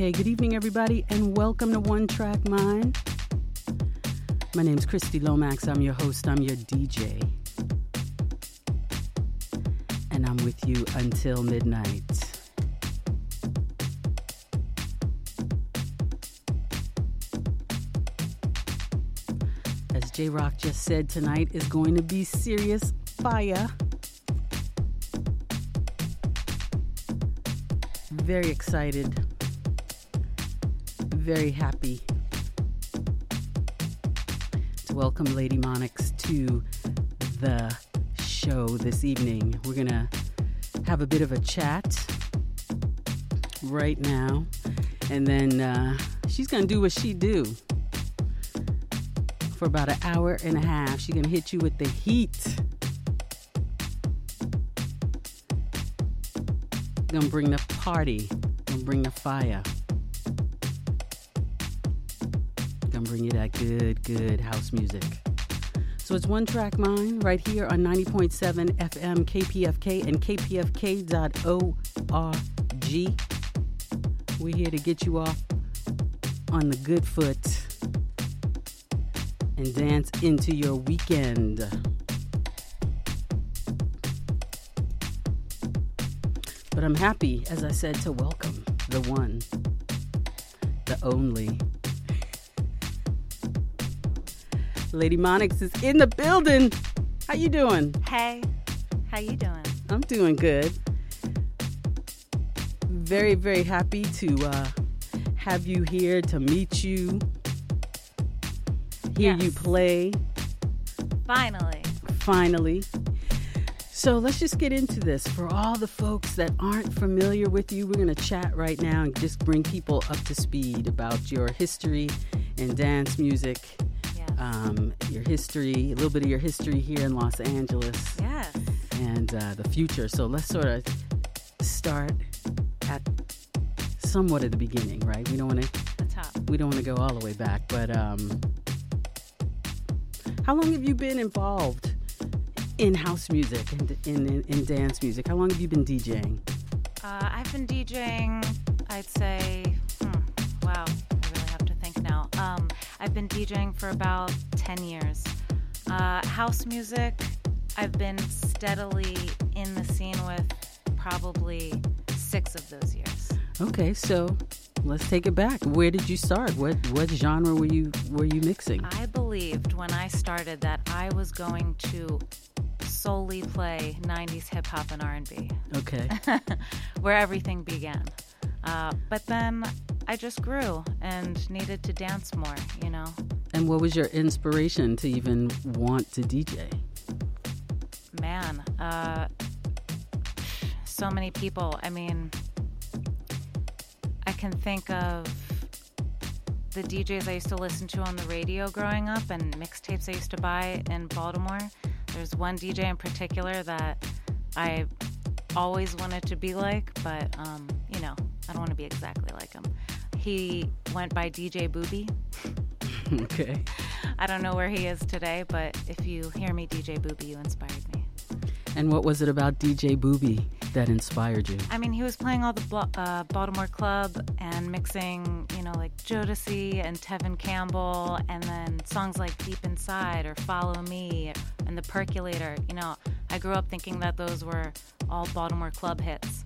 KPFK. Good evening, everybody, and welcome to One Track Mind. My name's Christy Lomax. I'm your host, I'm your DJ. And I'm with you until midnight. As J Rock just said, tonight is going to be serious fire. Very excited, very happy to welcome Lady Monix to the show this evening. We're going to have a bit of a chat right now, and then uh, she's going to do what she do for about an hour and a half. She's going to hit you with the heat. Gonna bring the party, gonna bring the fire. Gonna bring you that good, good house music. So it's One Track Mind right here on 90.7 FM KPFK and kpfk.org. We're here to get you off on the good foot and dance into your weekend. But I'm happy, as I said, to welcome the one, the only. Lady Monix is in the building. How you doing? Hey, how you doing? I'm doing good. Very, very happy to uh, have you here to meet you, hear Yes. you play. Finally. finally. So let's just get into this. For all the folks that aren't familiar with you, we're going to chat right now and just bring people up to speed about your history in dance music. Um, your history, a little bit of your history here in Los Angeles, yes. and uh, the future. So let's sort of start at somewhat at the beginning, right? We don't want to The top. we don't want to go all the way back, but um, how long have you been involved in house music and in, in, in dance music? How long have you been DJing? Uh, I've been DJing, I'd say, hmm, wow, I've been DJing for about 10 years. Uh, house music, I've been steadily in the scene with probably six of those years. Okay, so let's take it back. Where did you start? What what genre were you were you mixing? I believed when I started that I was going to solely play 90s hip hop and R&B. Okay, where everything began. Uh, but then I just grew and needed to dance more, you know. and what was your inspiration to even want to DJ? Man, uh, so many people. I mean, I can think of the DJs I used to listen to on the radio growing up and mixtapes I used to buy in Baltimore. There's one DJ in particular that I always wanted to be like, but um, you know, I don't want to be exactly like him. He went by DJ Booby. okay, I don't know where he is today, but if you hear me DJ Booby, you inspired me. and what was it about DJ Booby that inspired you? I mean, he was playing all the uh, Baltimore club and mixing, you know, like Jodeci and Tevin Campbell, and then songs like Deep Inside or Follow Me and The Percolator. You know, I grew up thinking that those were all Baltimore club hits,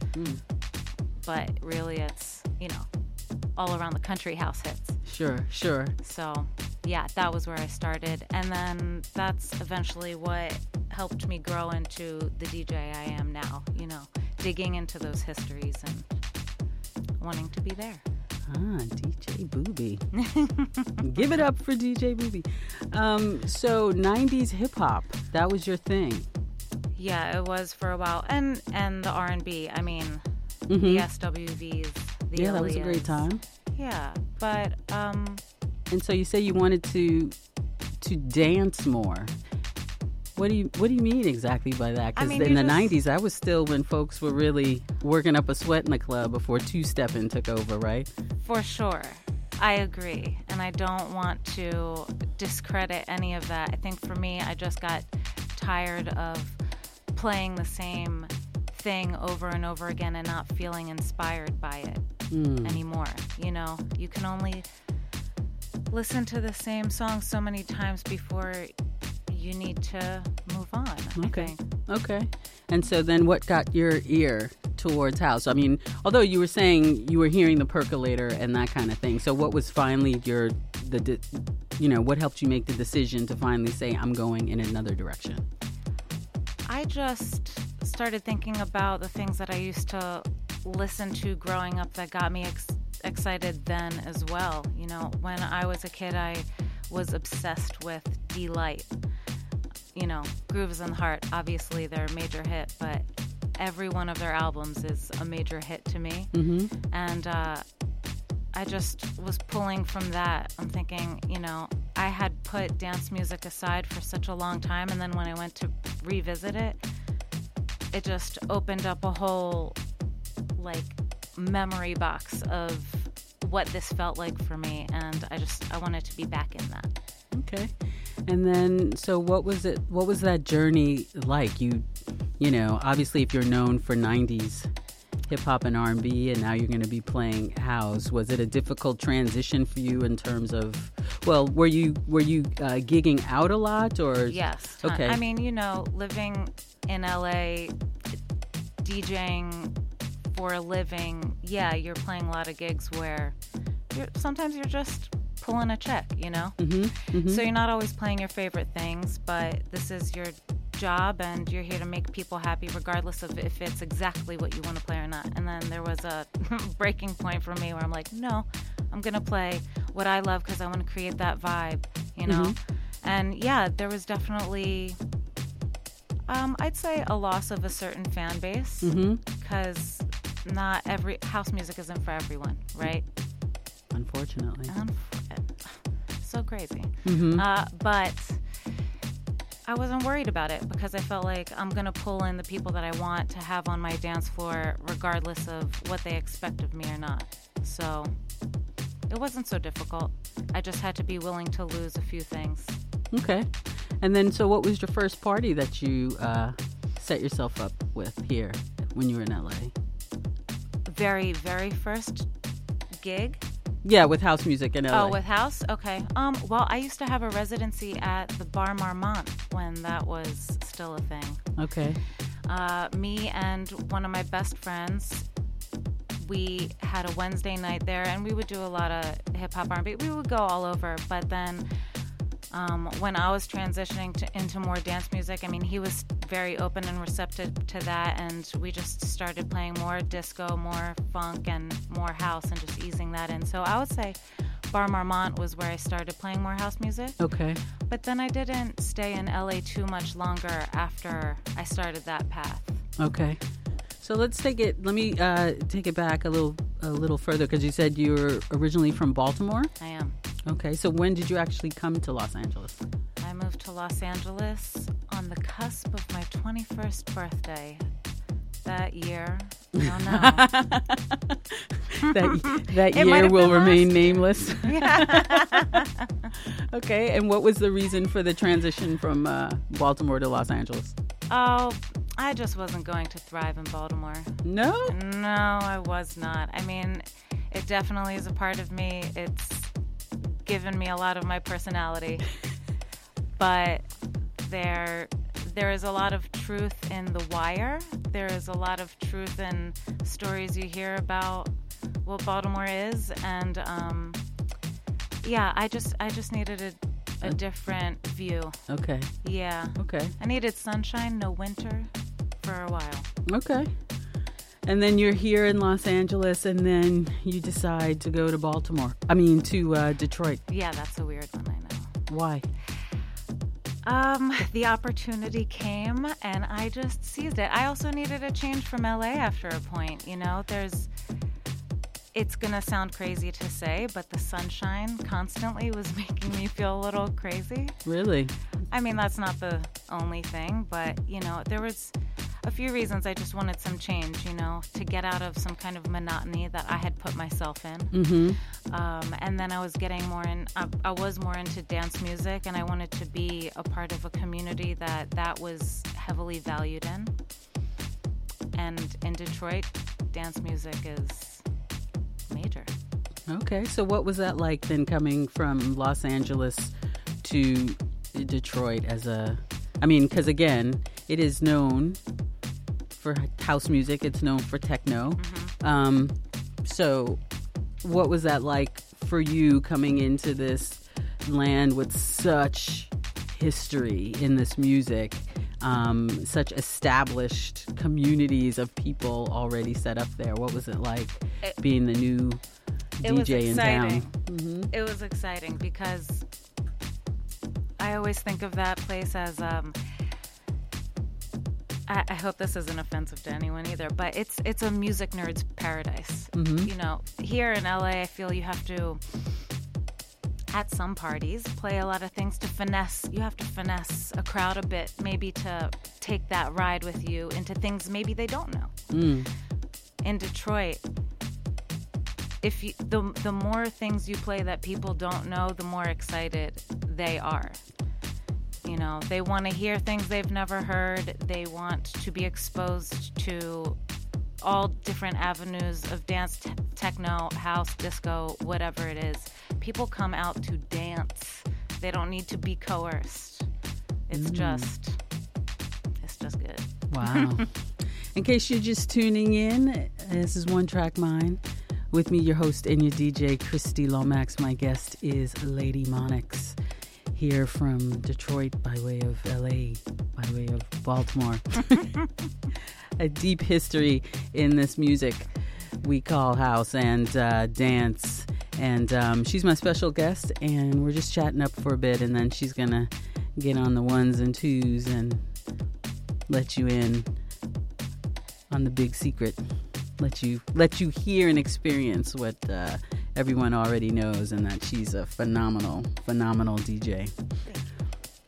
but really it's, you know, all around the country house hits. Sure, sure. So, yeah, that was where I started. And then that's eventually what helped me grow into the DJ I am now, you know, digging into those histories and wanting to be there. Ah, DJ Booby. Give it up for DJ Booby. Um, so 90s hip hop, that was your thing. Yeah, it was for a while. And and the R&B, I mean, Mhm. the SWVs, the yeah, that was a great time. Yeah, but um And so you say you wanted to to dance more. What do you What do you mean exactly by that? I Because mean, in the just- '90s, I was still when folks were really working up a sweat in the club before two stepping took over, right? For sure. I agree. And I don't want to discredit any of that. I think for me, I just got tired of playing the same thing over and over again and not feeling inspired by it Mm. anymore. You know, you can only listen to the same song so many times before you need to move on. Okay. Okay. And so then what got your ear towards house? I mean, although you were saying you were hearing the percolator and that kind of thing. So what was finally your the de- you know, what helped you make the decision to finally say I'm going in another direction? I just started thinking about the things that I used to listen to growing up that got me ex- excited then as well. You know, when I was a kid, I was obsessed with Deee-Lite. You know, Grooves in the Heart, obviously they're a major hit, but every one of their albums is a major hit to me. Mhm. And uh, I just was pulling from that. I'm thinking, you know, I had put dance music aside for such a long time, and then when I went to revisit it, it just opened up a whole like memory box of what this felt like for me, and I just I wanted to be back in that. Okay. And then so what was it what was that journey like? You you know, obviously if you're known for 90s hip hop and R&B and now you're going to be playing house, was it a difficult transition for you in terms of well, were you were you uh, gigging out a lot or Yes. ton- Okay. I mean, you know, living in LA, DJing for a living, yeah, you're playing a lot of gigs where you're, sometimes you're just pulling a check, you know? Mhm. Mhm. So you're not always playing your favorite things, but this is your job and you're here to make people happy regardless of if it's exactly what you want to play or not. And then there was a breaking point for me where I'm like, no, I'm going to play what I love because I want to create that vibe, you know? And yeah, there was definitely, um, I'd say, a loss of a certain fan base because not every house music isn't for everyone, right? Unfortunately. Unf- so crazy. Mhm. Uh, but I wasn't worried about it because I felt like I'm going to pull in the people that I want to have on my dance floor, regardless of what they expect of me or not. So it wasn't so difficult. I just had to be willing to lose a few things. Okay. And then so what was your first party that you uh, set yourself up with here when you were in LA? Very, very first gig. Yeah, with house music in LA. Oh, with house? Okay. Um, well, I used to have a residency at the Bar Marmont when that was still a thing. Okay. uh, me and one of my best friends we had a wednesday night there and we would do a lot of hip-hop r&b we would go all over but then um, when i was transitioning to, into more dance music i mean he was very open and receptive to that and we just started playing more disco more funk and more house and just easing that in so i would say bar marmont was where i started playing more house music Okay. but then I didn't stay in LA too much longer after I started that path. Okay. So let's take it. Let me uh, take it back a little, a little further because you said you were originally from Baltimore. I am. Okay. So when did you actually come to Los Angeles? I moved to Los Angeles on the cusp of my 21st birthday. That year, I don't know. That that year will remain year. nameless. okay. And what was the reason for the transition from uh, Baltimore to Los Angeles? oh, I just wasn't going to thrive in Baltimore. No. No, I was not. I mean, it definitely is a part of me. It's given me a lot of my personality. but there there is a lot of truth in The Wire. There is a lot of truth in stories you hear about what Baltimore is and um, yeah, I just I just needed a, a different view. Okay. Yeah. Okay. I needed sunshine, no winter for a while. Okay. And then you're here in Los Angeles, and then you decide to go to Baltimore. I mean, to uh, Detroit. Yeah, that's a weird one, I know. Why? Um, the opportunity came and I just seized it. I also needed a change from LA after a point. You know, there's, it's gonna sound crazy to say, but the sunshine constantly was making me feel a little crazy. Really? I mean, that's not the only thing, but you know, there was a few reasons I just wanted some change, you know, to get out of some kind of monotony that I had put myself in. Mm-hmm. Um, and then I was getting more in. I, I was more into dance music, and I wanted to be a part of a community that that was heavily valued in. And in Detroit, dance music is major. Okay, so what was that like then coming from Los Angeles to Detroit as a I mean, cuz again, it is known for house music, it's known for techno. Mm-hmm. Um so what was that like for you coming into this land with such history in this music? Um, such established communities of people already set up there. What was it like It- being the new It was DJ in town? exciting. hmm It was exciting because I always think of that place as um I, I hope this isn't offensive to anyone either, but it's it's a music nerd's paradise. Mhm. You know, here in LA I feel you have to at some parties play a lot of things to finesse you have to finesse a crowd a bit maybe to take that ride with you into things maybe they don't know Mm. in Detroit, if you, the the more things you play that people don't know, the more excited they are. You know, they want to hear things they've never heard. They want to be exposed to all different avenues of dance, t- techno, house, disco, whatever it is. People come out to dance. They don't need to be coerced. It's mm. just, it's just good. Wow. in case you're just tuning in, this is One Track Mind. With me, your host and your DJ, Christy Lomax. My guest is Lady Monix, here from Detroit by way of LA, by way of Baltimore. A deep history in this music we call house and uh, dance. And um, she's my special guest, and we're just chatting up for a bit, and then she's gonna get on the ones and twos and let you in on the big secret. Let you let you hear and experience what uh, everyone already knows, and that she's a phenomenal, phenomenal DJ.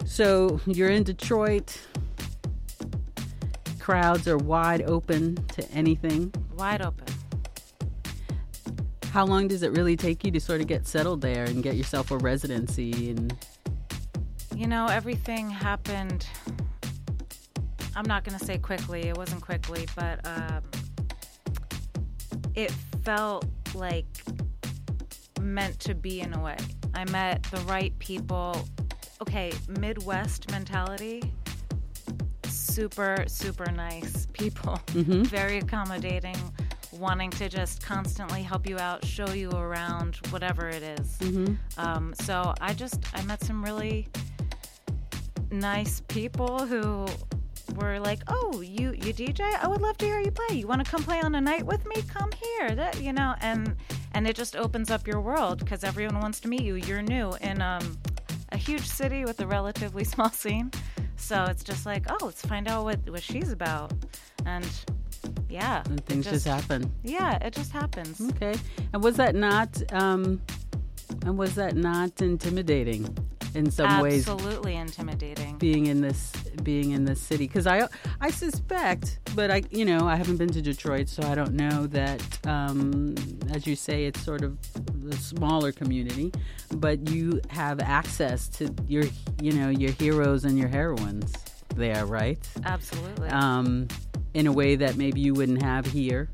So you're in Detroit. Crowds are wide open to anything. Wide open. How long does it really take you to sort of get settled there and get yourself a residency? And You know, everything happened. I'm not going to say quickly, it wasn't quickly, but um, it felt like meant to be in a way. I met the right people. Okay, Midwest mentality. Super, super nice people. Very accommodating, wanting to just constantly help you out, show you around, whatever it is. Um, so I just, I met some really nice people who were like, "Oh, you you DJ? I would love to hear you play. You want to come play on a night with me? Come here." That you know, and and it just opens up your world because everyone wants to meet you. You're new in um, a huge city with a relatively small scene, so it's just like, oh, let's find out what what she's about, and yeah, and things just, happen. Yeah, it just happens. Okay. And was that not um and was that not intimidating in some ways Absolutely intimidating. being in this being in this city cuz I I suspect but I you know I haven't been to Detroit so I don't know that um as you say it's sort of a smaller community but you have access to your you know your heroes and your heroines there right Absolutely. um, in a way that maybe you wouldn't have here.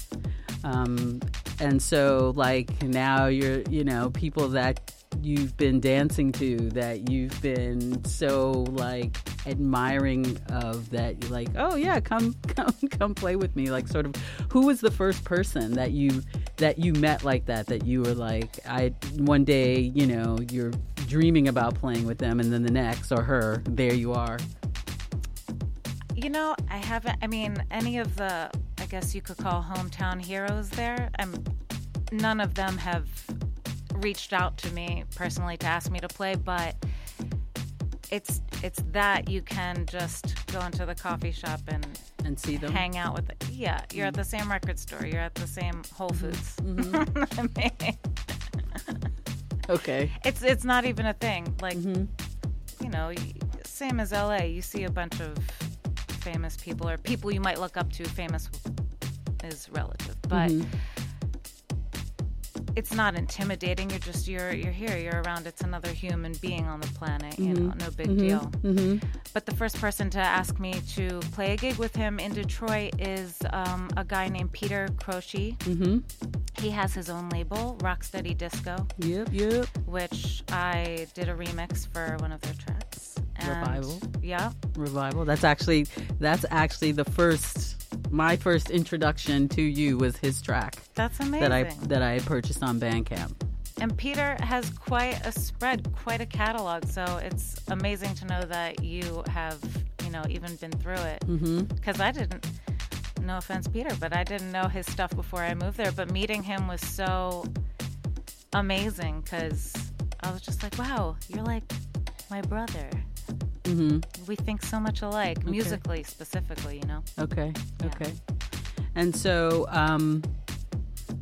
Um, and so, like, now you're, you know, people that you've been dancing to, that you've been so, like, admiring of, that you're like, oh, yeah, come, come, come play with me. Like, sort of, who was the first person that you, that you met like that, that you were like, I, one day, you know, you're dreaming about playing with them, and then the next, or her, there you are. You know, I haven't. I mean, any of the, I guess you could call hometown heroes there. I'm. None of them have reached out to me personally to ask me to play, but it's it's that you can just go into the coffee shop and And see them. hang out with. It. Yeah, you're at the same record store. You're at the same Whole mm-hmm. Foods. Mm-hmm. I mean, Okay. it's it's not even a thing. Like, mm-hmm. you know, same as LA. You see a bunch of famous people or people you might look up to. Famous is relative, but mm-hmm. It's not intimidating. You're just you're you're here. You're around. It's another human being on the planet. You know, no big deal. Mm-hmm. But the first person to ask me to play a gig with him in Detroit is um, a guy named Peter Croce. Mm-hmm. He has his own label, Rocksteady Disco, Yep, yep. which I did a remix for one of their tracks. And- Revival. Yeah. Revival. That's actually that's actually the first my first introduction to you was his track That's amazing. that I that I purchased on Bandcamp. And Peter has quite a spread, quite a catalog. So it's amazing to know that you have, you know, even been through it. Mm-hmm. Because I didn't, no offense, Peter, but I didn't know his stuff before I moved there. But meeting him was so amazing because I was just like, wow, you're like my brother. Mm-hmm. We think so much alike, musically specifically, you know? Okay. Yeah. Okay. And so um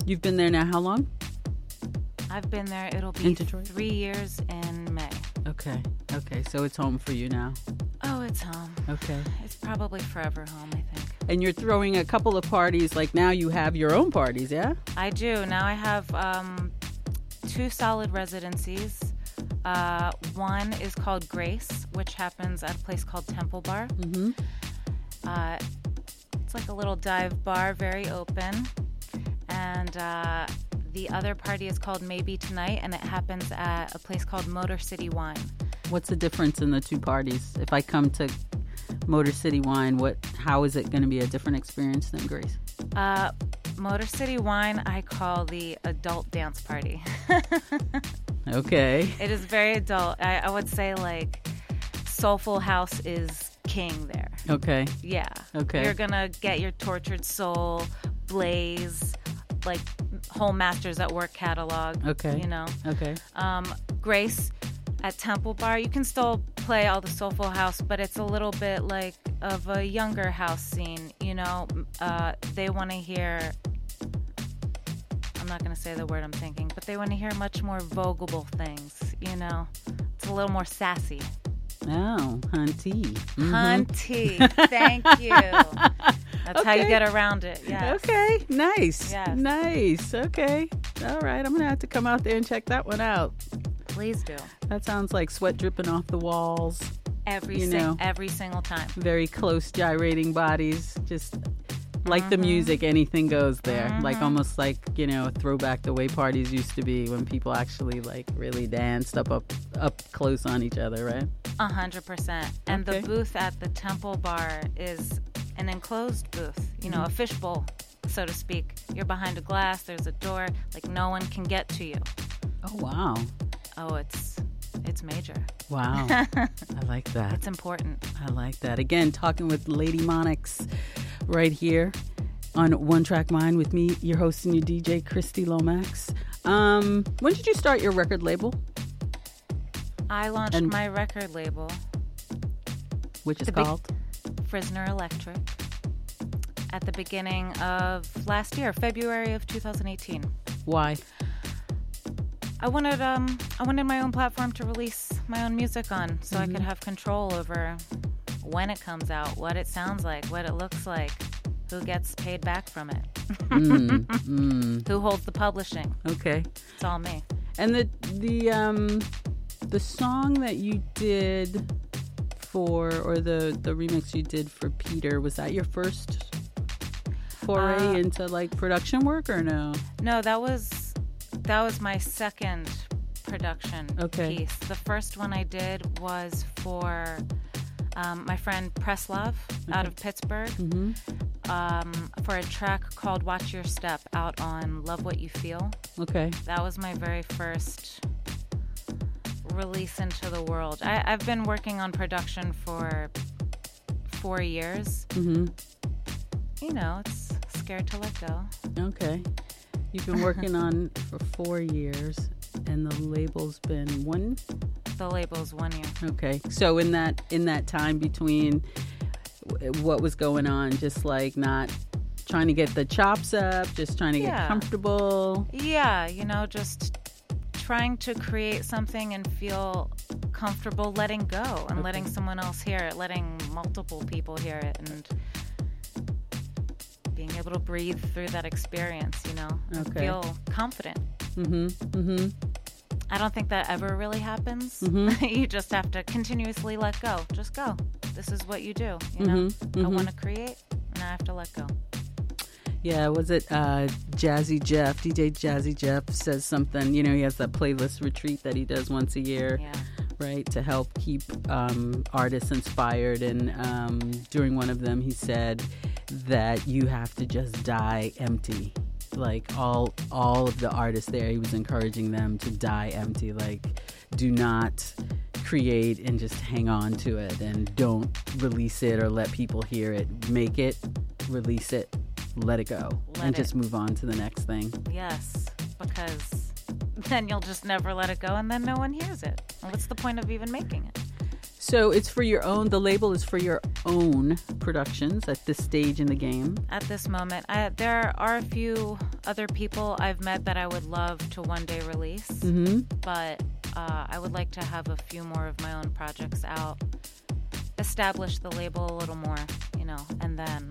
you've been there now how long? I've been there, it'll be In Detroit? three years in May. Okay. Okay. So it's home for you now. Oh, it's home. Okay. It's probably forever home, I think. And you're throwing a couple of parties like now you have your own parties, yeah? I do. Now I have um, two solid residencies. Uh, one is called Grace, which happens at a place called Temple Bar. Mm-hmm. Uh, it's like a little dive bar, very open. And uh, the other party is called Maybe Tonight, and it happens at a place called Motor City Wine. What's the difference in the two parties? If I come to Motor City Wine, what how is it going to be a different experience than Grace? Uh, Motor City Wine, I call the adult dance party. Okay. It is very adult. I, I would say like Soulful House is king there. Okay. Yeah. Okay. You're gonna get your Tortured Soul, Blaze, like whole Masters at Work catalog. Okay. You know, Okay. um, Grace at Temple Bar. You can still play all the Soulful House, but it's a little bit like of a younger house scene. You know, uh, they want to hear. I'm not going to say the word I'm thinking, but they want to hear much more vogable things. You know, it's a little more sassy. Oh, hunty. Mhm. Hunty, thank you. That's how you get around it. Yeah. Okay. Nice. Yes. Nice. Okay. All right. I'm gonna have to come out there and check that one out. Please do. That sounds like sweat dripping off the walls. Every You sing- know. every single time. Very close gyrating bodies. Just like the Mm-hmm. music, anything goes there. Like almost like you know, throwback the way parties used to be when people actually like really danced up up up close on each other, right? A hundred percent. And Okay. the booth at the Temple Bar is an enclosed booth. You know, a fishbowl, so to speak. You're behind a glass. There's a door. Like no one can get to you. Oh wow. Oh, it's it's major. Wow. I like that. It's important. I like that. Again, talking with Lady Monix right here on One Track Mind with me, your host and your DJ, Christy Lomax. Um, when did you start your record label, I launched And- my record label, which is called? Frisner Electric, at the beginning of last year, February of 2018. Why? I wanted um I wanted my own platform to release my own music on so I Mm-hmm. could have control over when it comes out, what it sounds like, what it looks like, who gets paid back from it, Mm, mm, who holds the publishing. okay. It's all me. And the the um the song that you did for or the the remix you did for Peter was that your first foray Uh, into like production work or no? No, that was that was my second production Okay. piece. The first one I did was for um, my friend Preslov out of Pittsburgh Mm-hmm. um, for a track called "Watch Your Step" out on Love What You Feel. Okay. That was my very first release into the world. I, I've been working on production for four years. Mm-hmm. You know, it's scared to let go. Okay. You've been working on for four years, and the label's been one. The label's one year. Okay. So in that in that time between, what was going on? Just like not trying to get the chops up, just trying to get comfortable. Yeah, you know, just trying to create something and feel comfortable letting go and letting someone else hear it, letting multiple people hear it, and being able to breathe through that experience, you know, and Okay. feel confident. Mm-hmm. Mm-hmm. I don't think that ever really happens. Mm-hmm. you just have to continuously let go. Just go. This is what you do. You know, Mhm, I mhm. want to create, and I have to let go. Yeah, was it uh, Jazzy Jeff? DJ Jazzy Jeff says something. You know, he has that playlist retreat that he does once a year, Yeah. right, to help keep um, artists inspired. And um, during one of them, he said that you have to just die empty. Like all, all of the artists there, he was encouraging them to die empty. Like, do not create and just hang on to it, and don't release it or let people hear it. Make it, release it, let it go, Let and it- just move on to the next thing. Yes, because then you'll just never let it go, and then no one hears it. What's the point of even making it? So it's for your own. The label is for your own productions at this stage in the game. At this moment, I, there are a few other people I've met that I would love to one day release, Mm-hmm. but uh, I would like to have a few more of my own projects out, establish the label a little more, you know, and then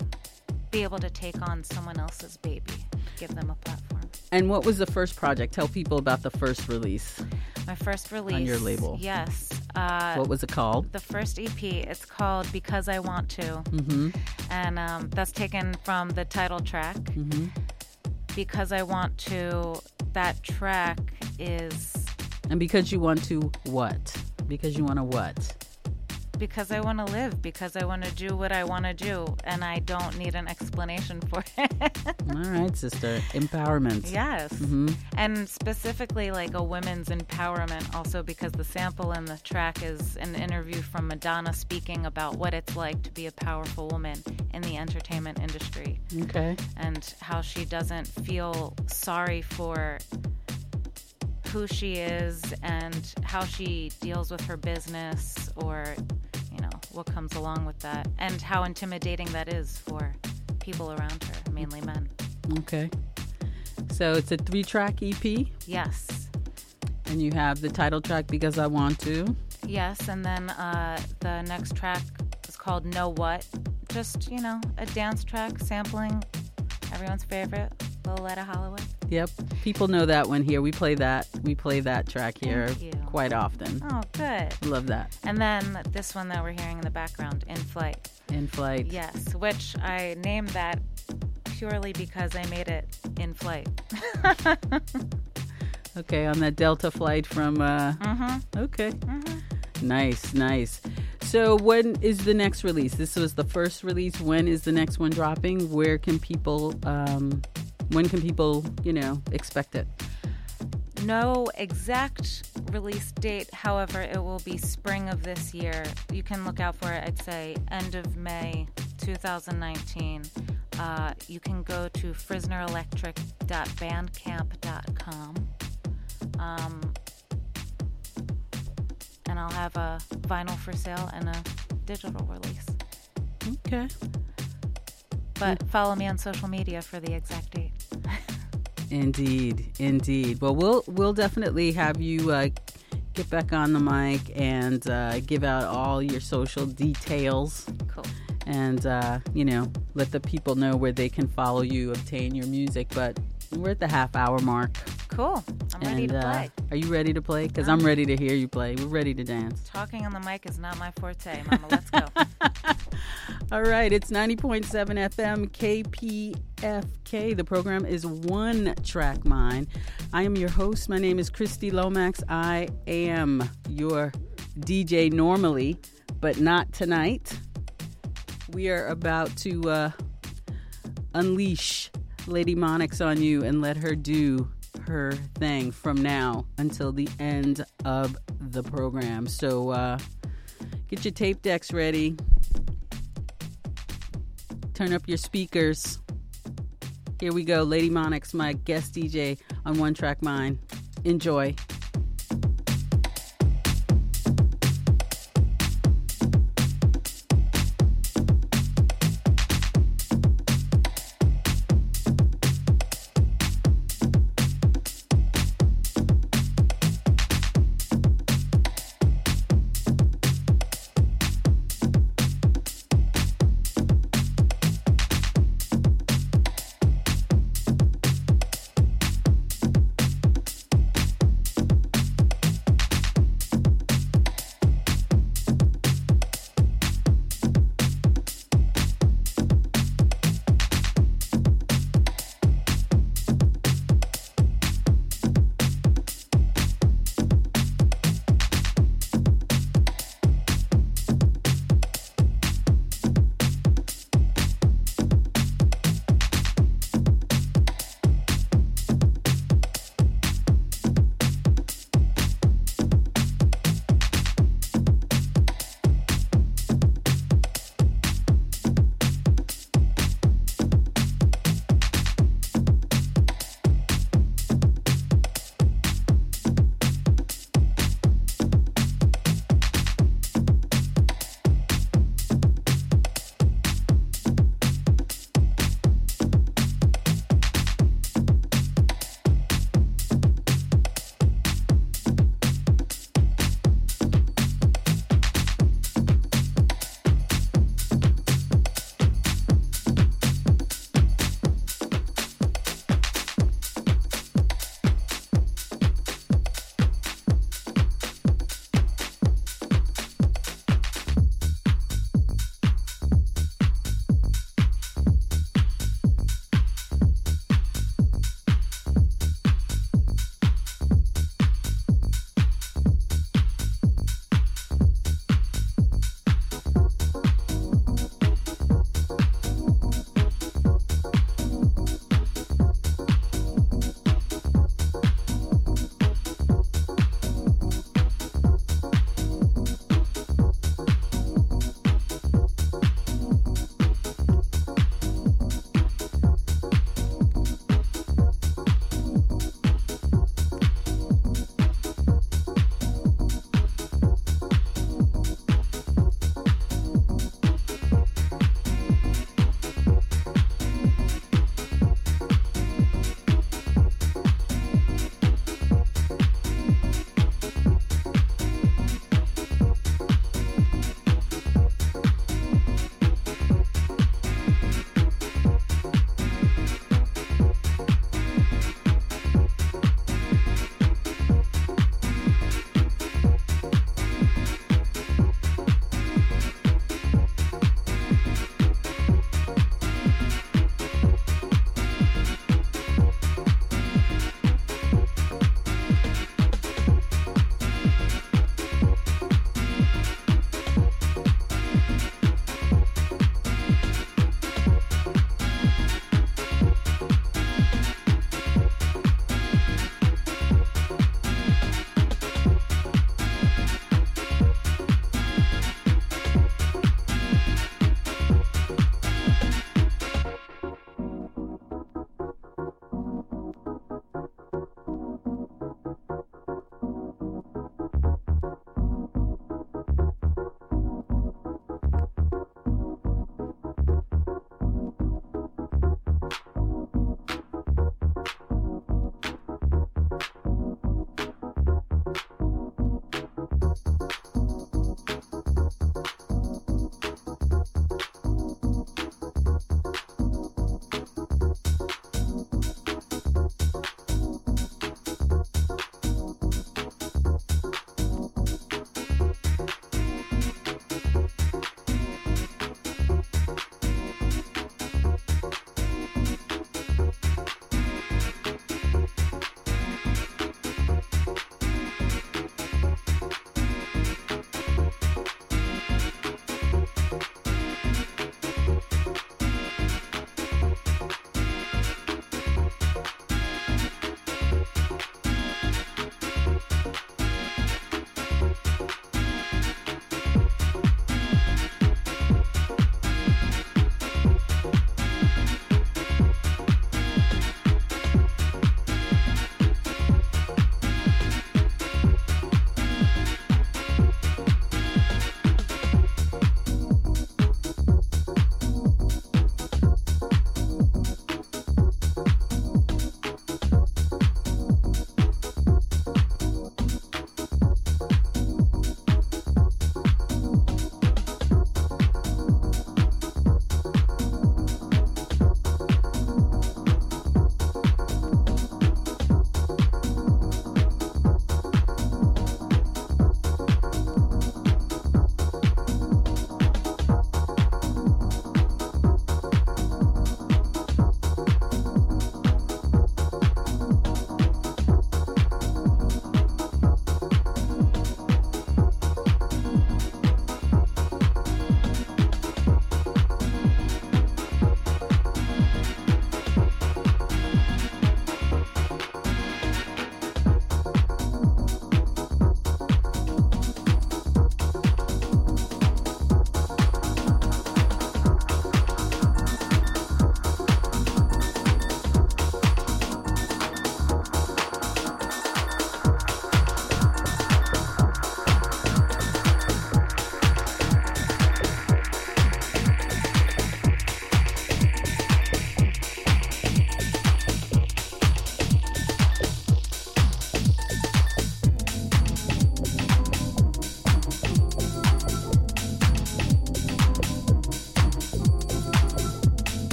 be able to take on someone else's baby, give them a platform. And what was the first project? Tell people about the first release. My first release on your label. Yes. Uh, What was it called? the first EP. It's called Because I Want to, Mm-hmm. and um, that's taken from the title track. Mm-hmm. Because I Want to, that track is And because you want to what? Because you want to what? Because I want to live, because I want to do what I want to do, and I don't need an explanation for it. All right, sister. Empowerment. yes. Mm-hmm. And specifically, like a women's empowerment, also because the sample in the track is an interview from Madonna speaking about what it's like to be a powerful woman in the entertainment industry. Okay. and how she doesn't feel sorry for who she is and how she deals with her business or you know what comes along with that and how intimidating that is for people around her mainly men. Okay. So it's a three-track EP, yes. And you have the title track "Because I Want to." yes and then uh, the next track is called know what. Just you know a dance track sampling everyone's favorite loleatta holloway Yep. People know that one here. We play that. We play that track here quite often. oh good Love that. And then this one that we're hearing in the background, In Flight. In flight. Yes, which I named that purely because I made it in flight. Okay, on that Delta flight from. uh Mm-hmm. Okay. Mm-hmm. Nice, nice. So when is the next release? This was the first release. When is the next one dropping? Where can people? um When can people, you know, expect it? No exact release date, however, it will be spring of this year. You can look out for it, I'd say, end of May 2019. Uh, you can go to frisnerelectric.bandcamp.com. Um, and I'll have a vinyl for sale and a digital release. Okay. But follow me on social media for the exact date. Indeed, indeed. Well, we'll we'll definitely have you uh, get back on the mic and uh, give out all your social details, Cool. and uh, you know, let the people know where they can follow you, obtain your music. But we're at the half hour mark, Cool. I'm ready and to uh, play. are you ready to play? Because I'm ready to hear you play. We're ready to dance. Talking on the mic is not my forte, Mama. Let's go. All right, it's 90.7 FM KPFK. The program is One Track Mind. I am your host. My name is Christy Lomax. I am your DJ normally, but not tonight. We are about to uh, unleash Lady Monix on you and let her do her thing from now until the end of the program. So uh, get your tape decks ready. Turn up your speakers. Here we go. Lady Monix, my guest DJ on One Track Mind. Enjoy.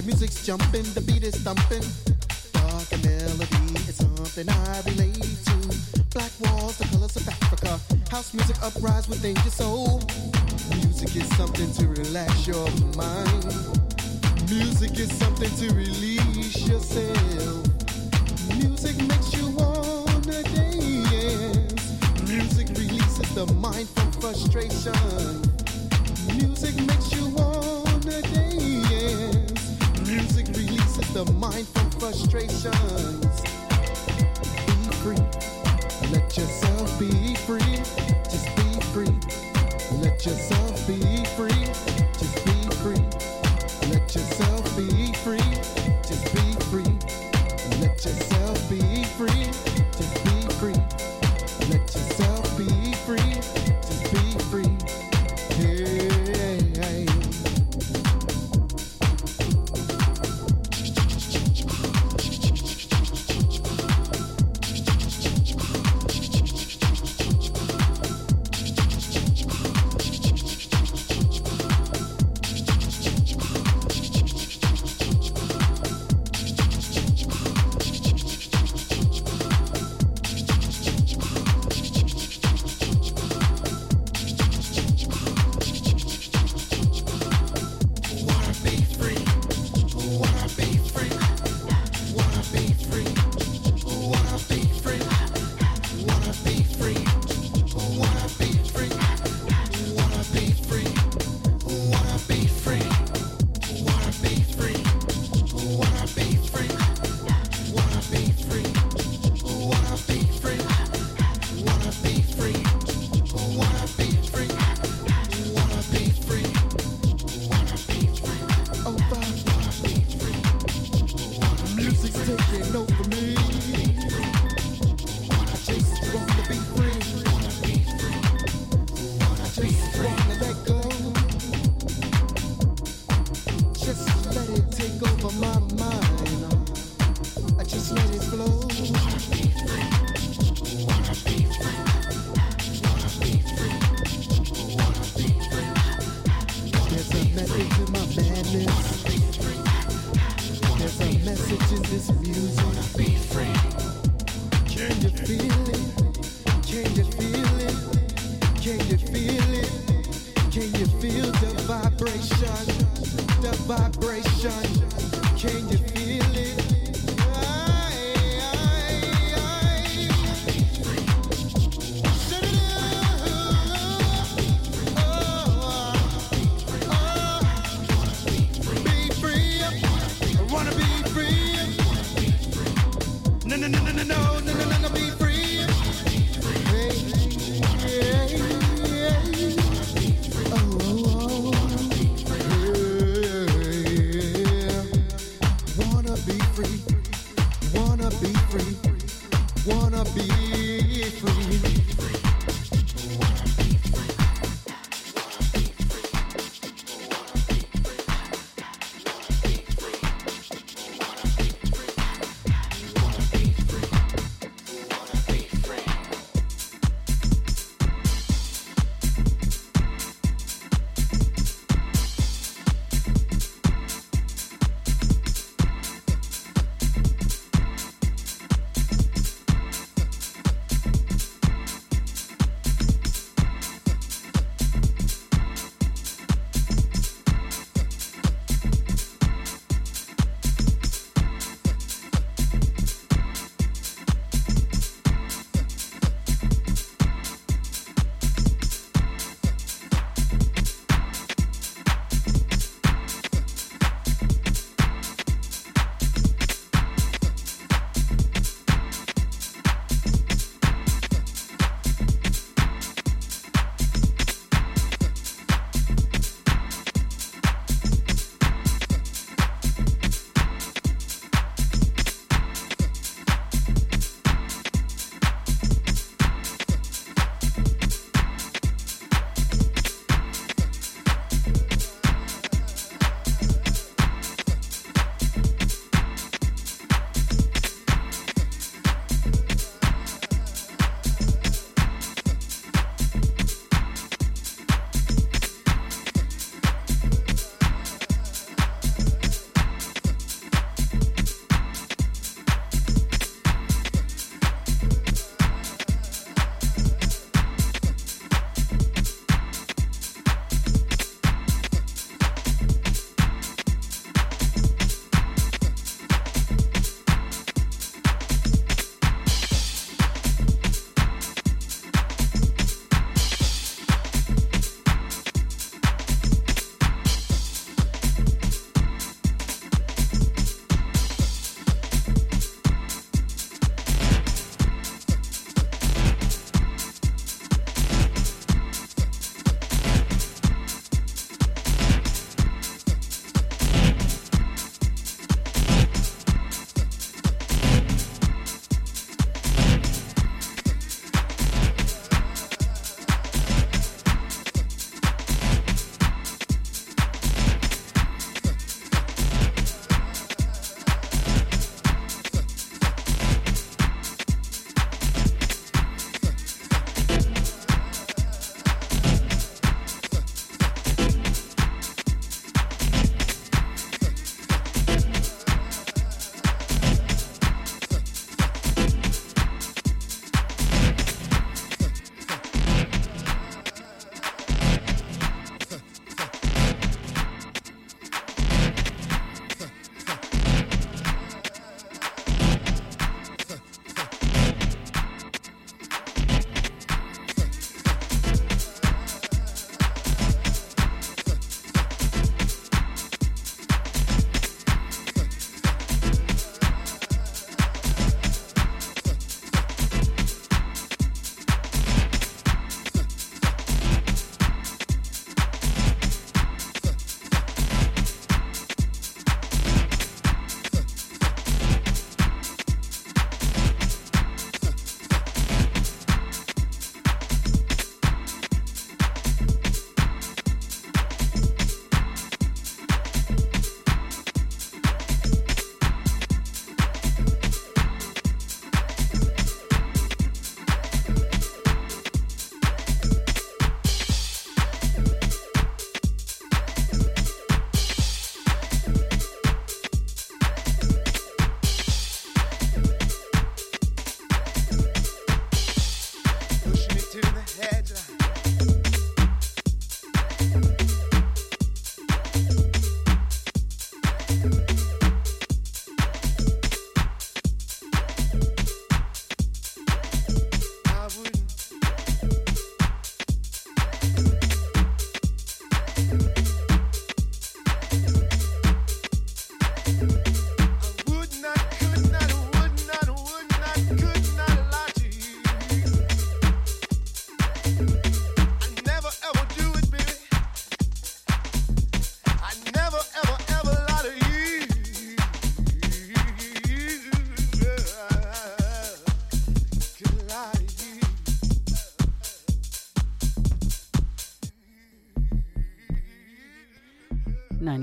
The music's jumping, the beat is thumping. Dark and melody is something I relate to. Black walls, the colors of Africa. House music uprise with danger. soul. Music is something to relax your mind. Music is something to release yourself. Music makes you wanna dance. Music releases the mind from frustration. Music makes you the mind from frustration.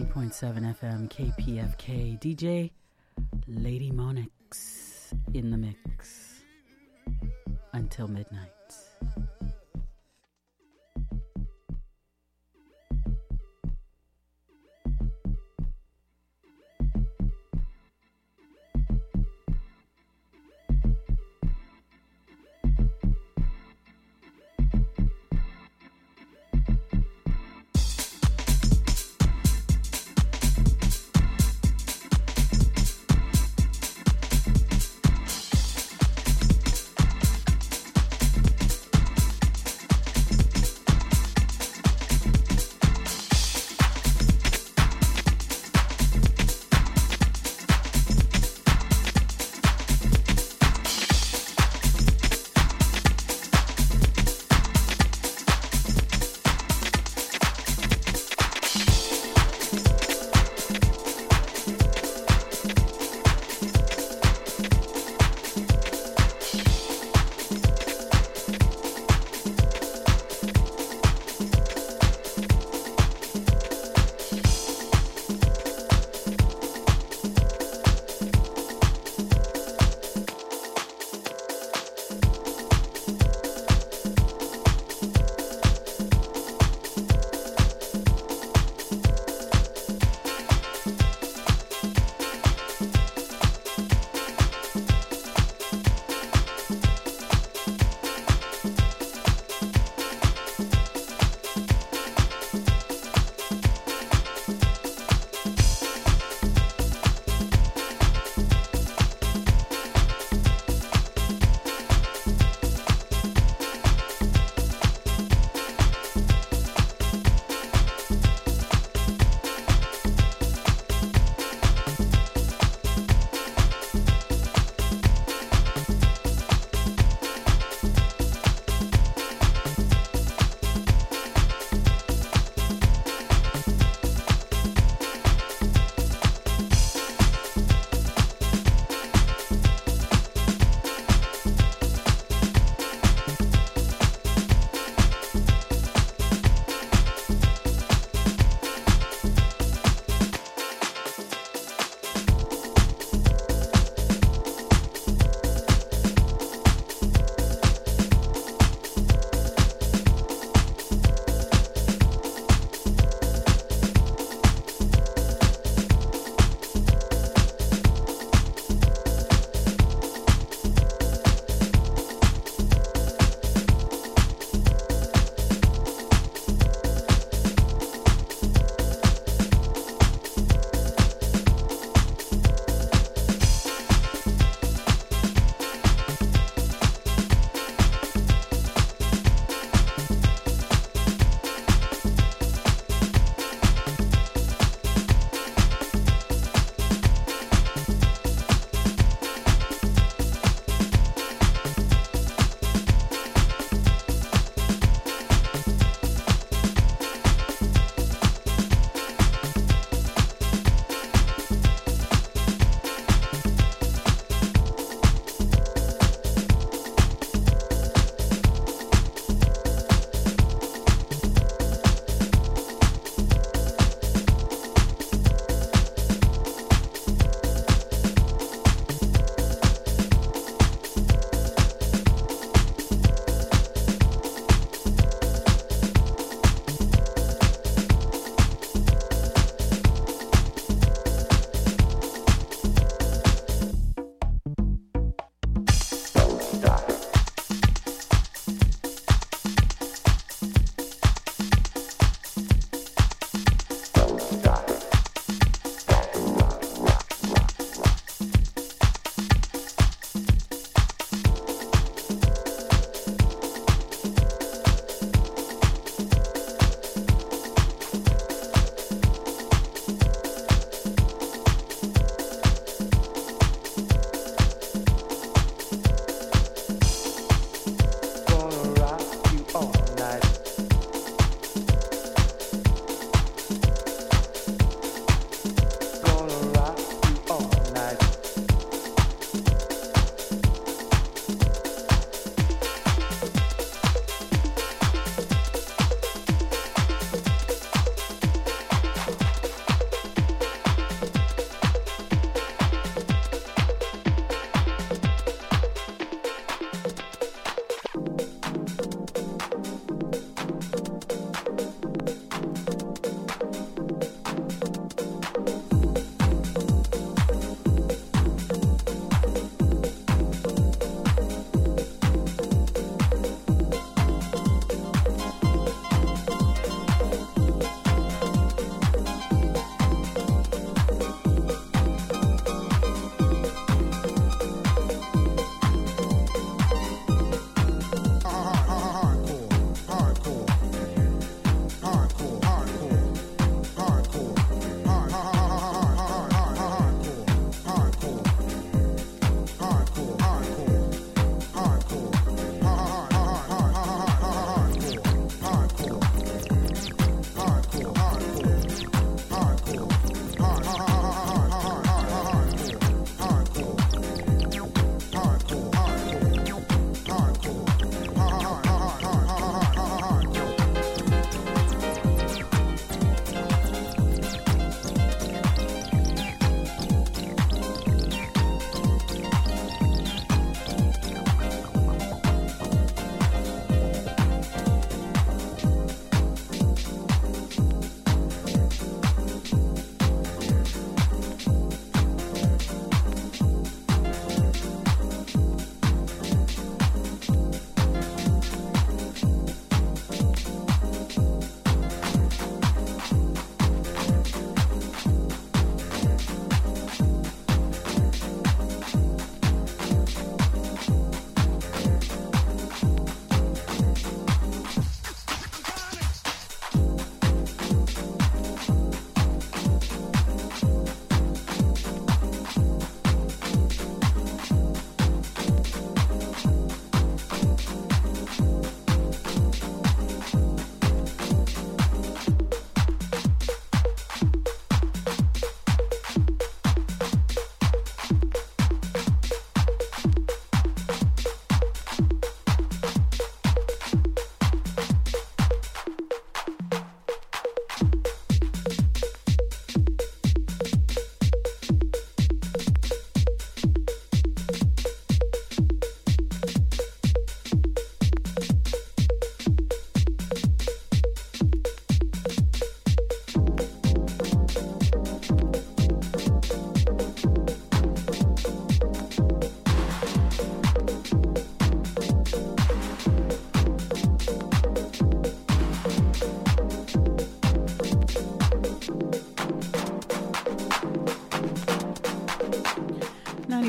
90.7 FM KPFK. DJ Lady Monix in the mix until midnight.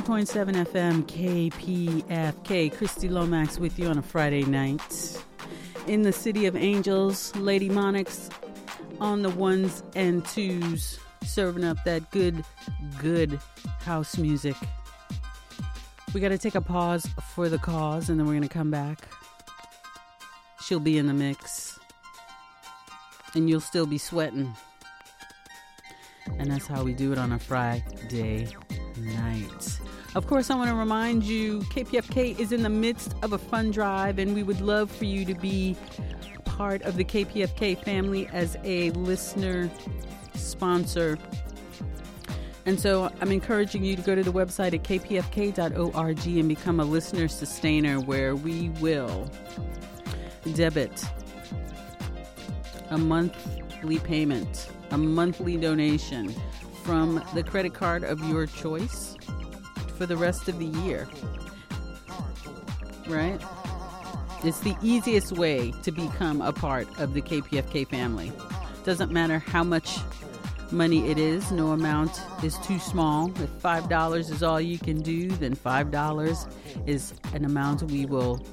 101.7 FM KPFK. Christy Lomax with you on a Friday night. In the City of Angels, Lady Monix on the ones and twos, serving up that good, good house music. We got to take a pause for the cause and then we're going to come back. She'll be in the mix. And you'll still be sweating. And that's how we do it on a Friday night. Of course, I want to remind you KPFK is in the midst of a fund drive, and we would love for you to be part of the KPFK family as a listener sponsor. And so I'm encouraging you to go to the website at kpfk.org and become a listener sustainer where we will debit a monthly payment, a monthly donation from the credit card of your choice for the rest of the year. Right? It's the easiest way to become a part of the KPFK family. Doesn't matter how much money it is, no amount is too small. If $5 is all you can do, then $5 is an amount we will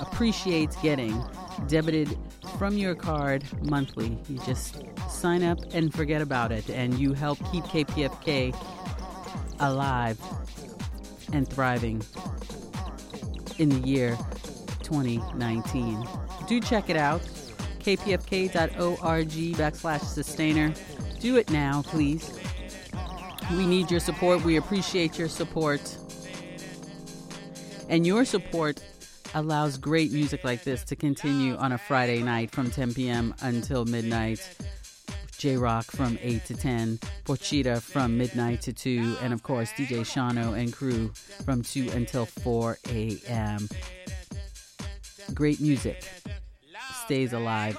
appreciate getting debited from your card monthly. You just sign up and forget about it, and you help keep KPFK alive and thriving in the year 2019. Do check it out, kpfk.org backslash sustainer. Do it now, please. We need your support. We appreciate your support. And your support allows great music like this to continue on a Friday night from 10 p.m. until midnight. J Rock from 8 to 10, Pochita from midnight to 2, and of course DJ Shano and crew from 2 until 4 a.m. Great music stays alive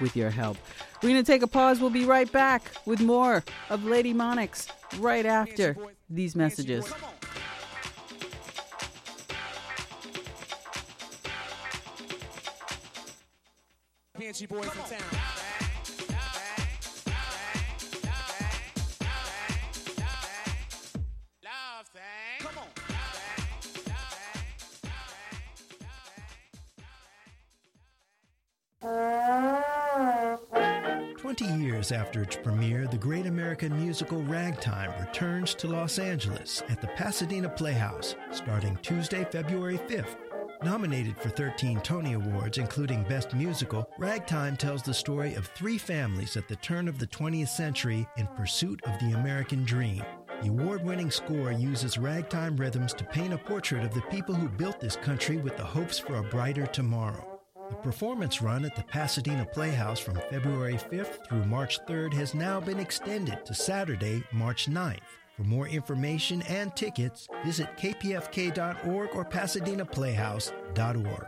with your help. We're going to take a pause. We'll be right back with more of Lady Monix right after these messages. boys in town. 20 years after its premiere, the great American musical Ragtime returns to Los Angeles at the Pasadena Playhouse starting Tuesday, February 5th. Nominated for 13 Tony Awards, including Best Musical, Ragtime tells the story of three families at the turn of the 20th century in pursuit of the American dream. The award winning score uses ragtime rhythms to paint a portrait of the people who built this country with the hopes for a brighter tomorrow. The performance run at the Pasadena Playhouse from February 5th through March 3rd has now been extended to Saturday, March 9th. For more information and tickets, visit kpfk.org or pasadenaplayhouse.org.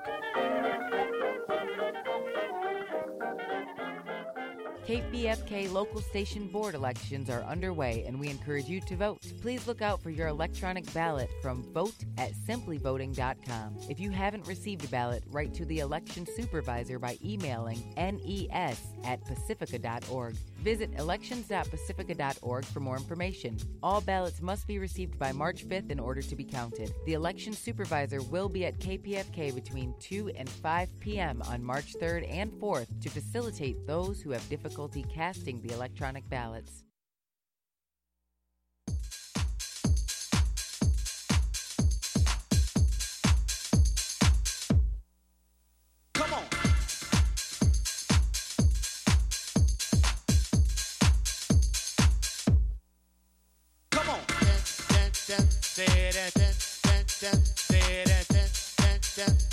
KPFK local station board elections are underway and we encourage you to vote. Please look out for your electronic ballot from vote at simplyvoting.com. If you haven't received a ballot, write to the election supervisor by emailing nes at pacifica.org. Visit elections.pacifica.org for more information. All ballots must be received by March 5th in order to be counted. The election supervisor will be at KPFK between 2 and 5 p.m. on March 3rd and 4th to facilitate those who have difficulty casting the electronic ballots.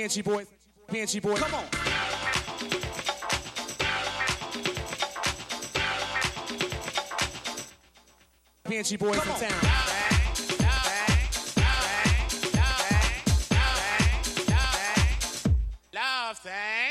Panchy boys, Panchy boys. Come on. Panchy boys Come in on. town. Love thing.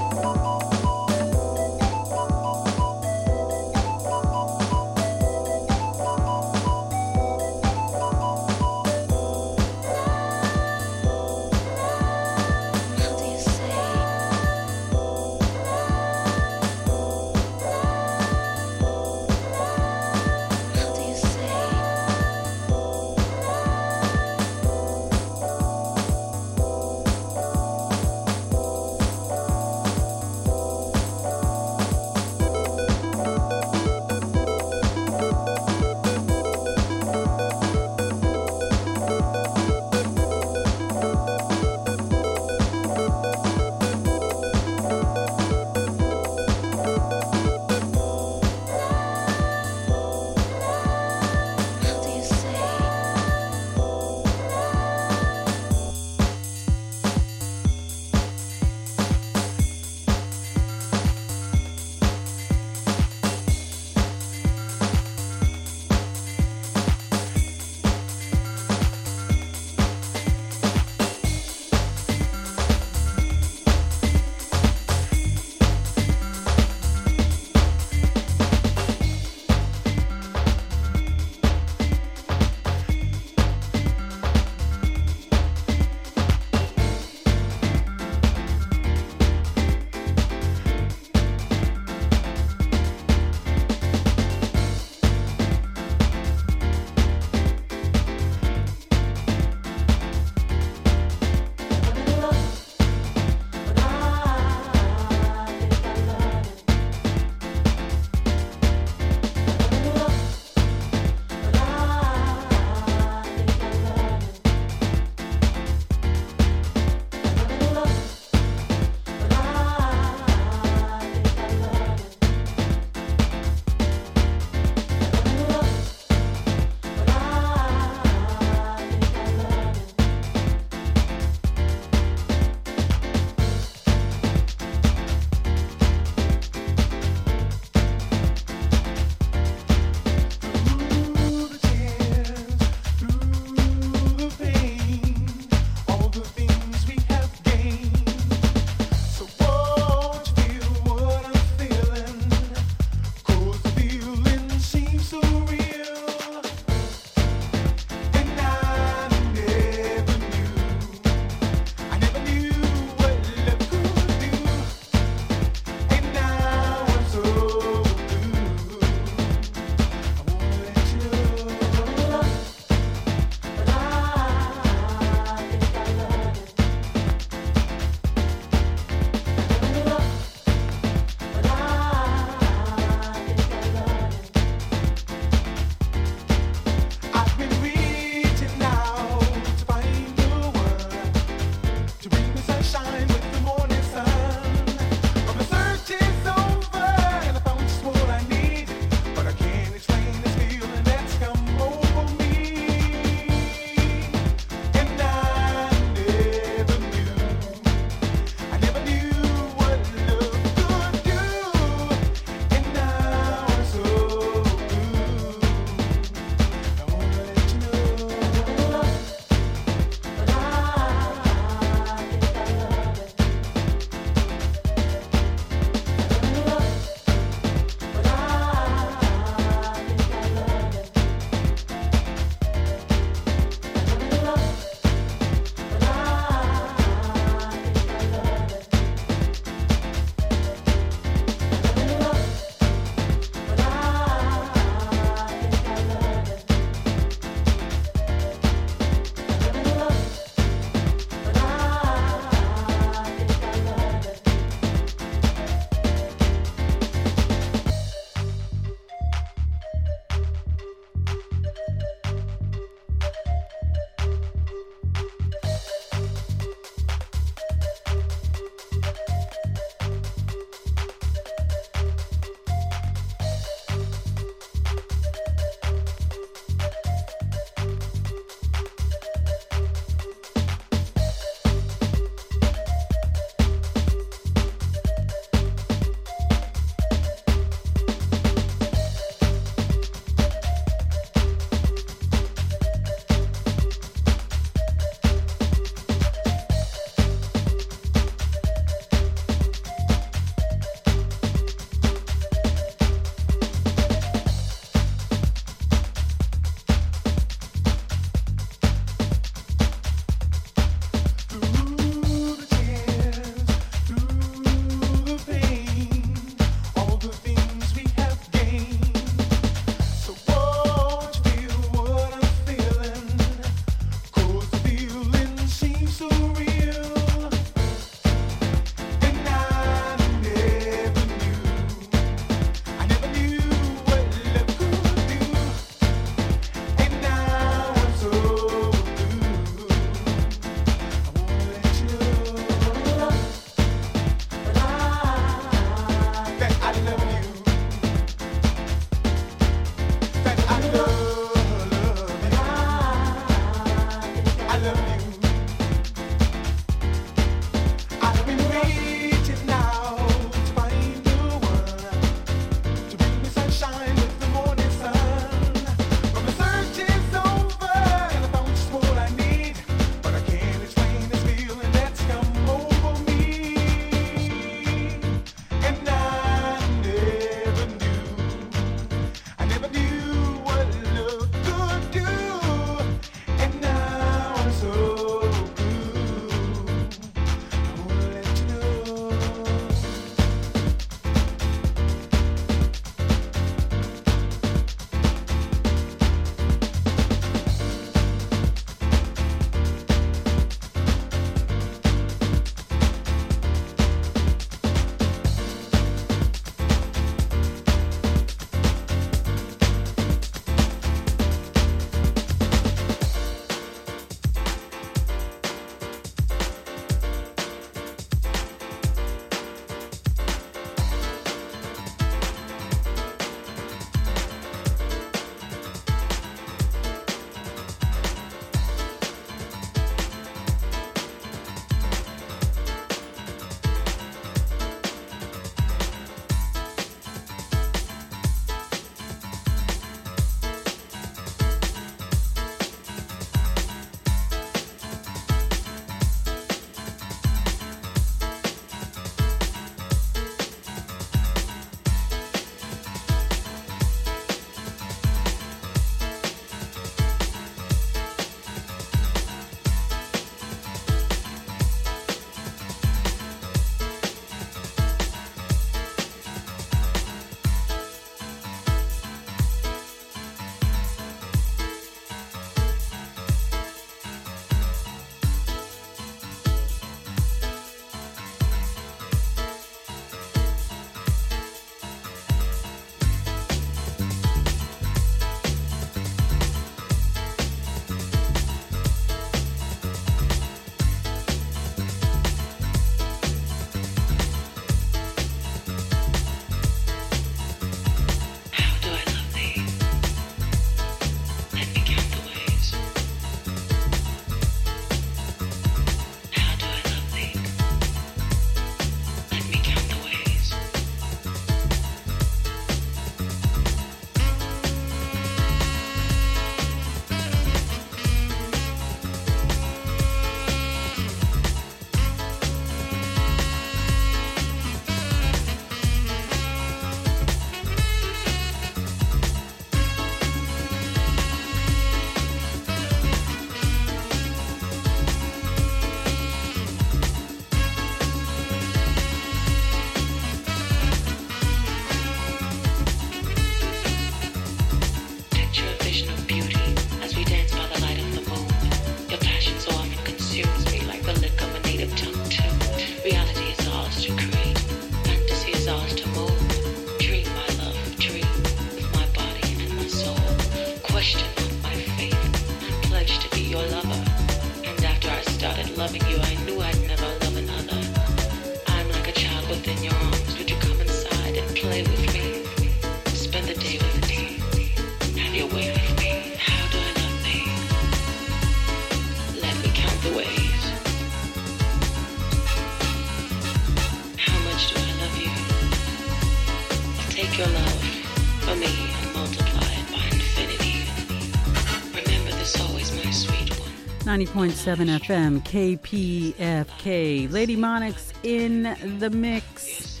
90.7 FM, KPFK. Lady Monix in the mix.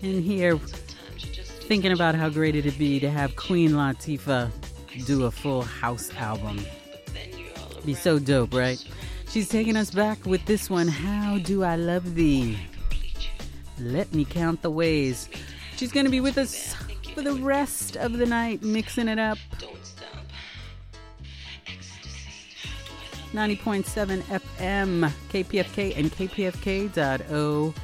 In here, thinking about how great it'd be to have Queen Latifah do a full house album. Be so dope, right? She's taking us back with this one, How Do I Love Thee? Let me count the ways. She's going to be with us for the rest of the night, mixing it up. 90.7 FM, KPFK, and kpfk.org.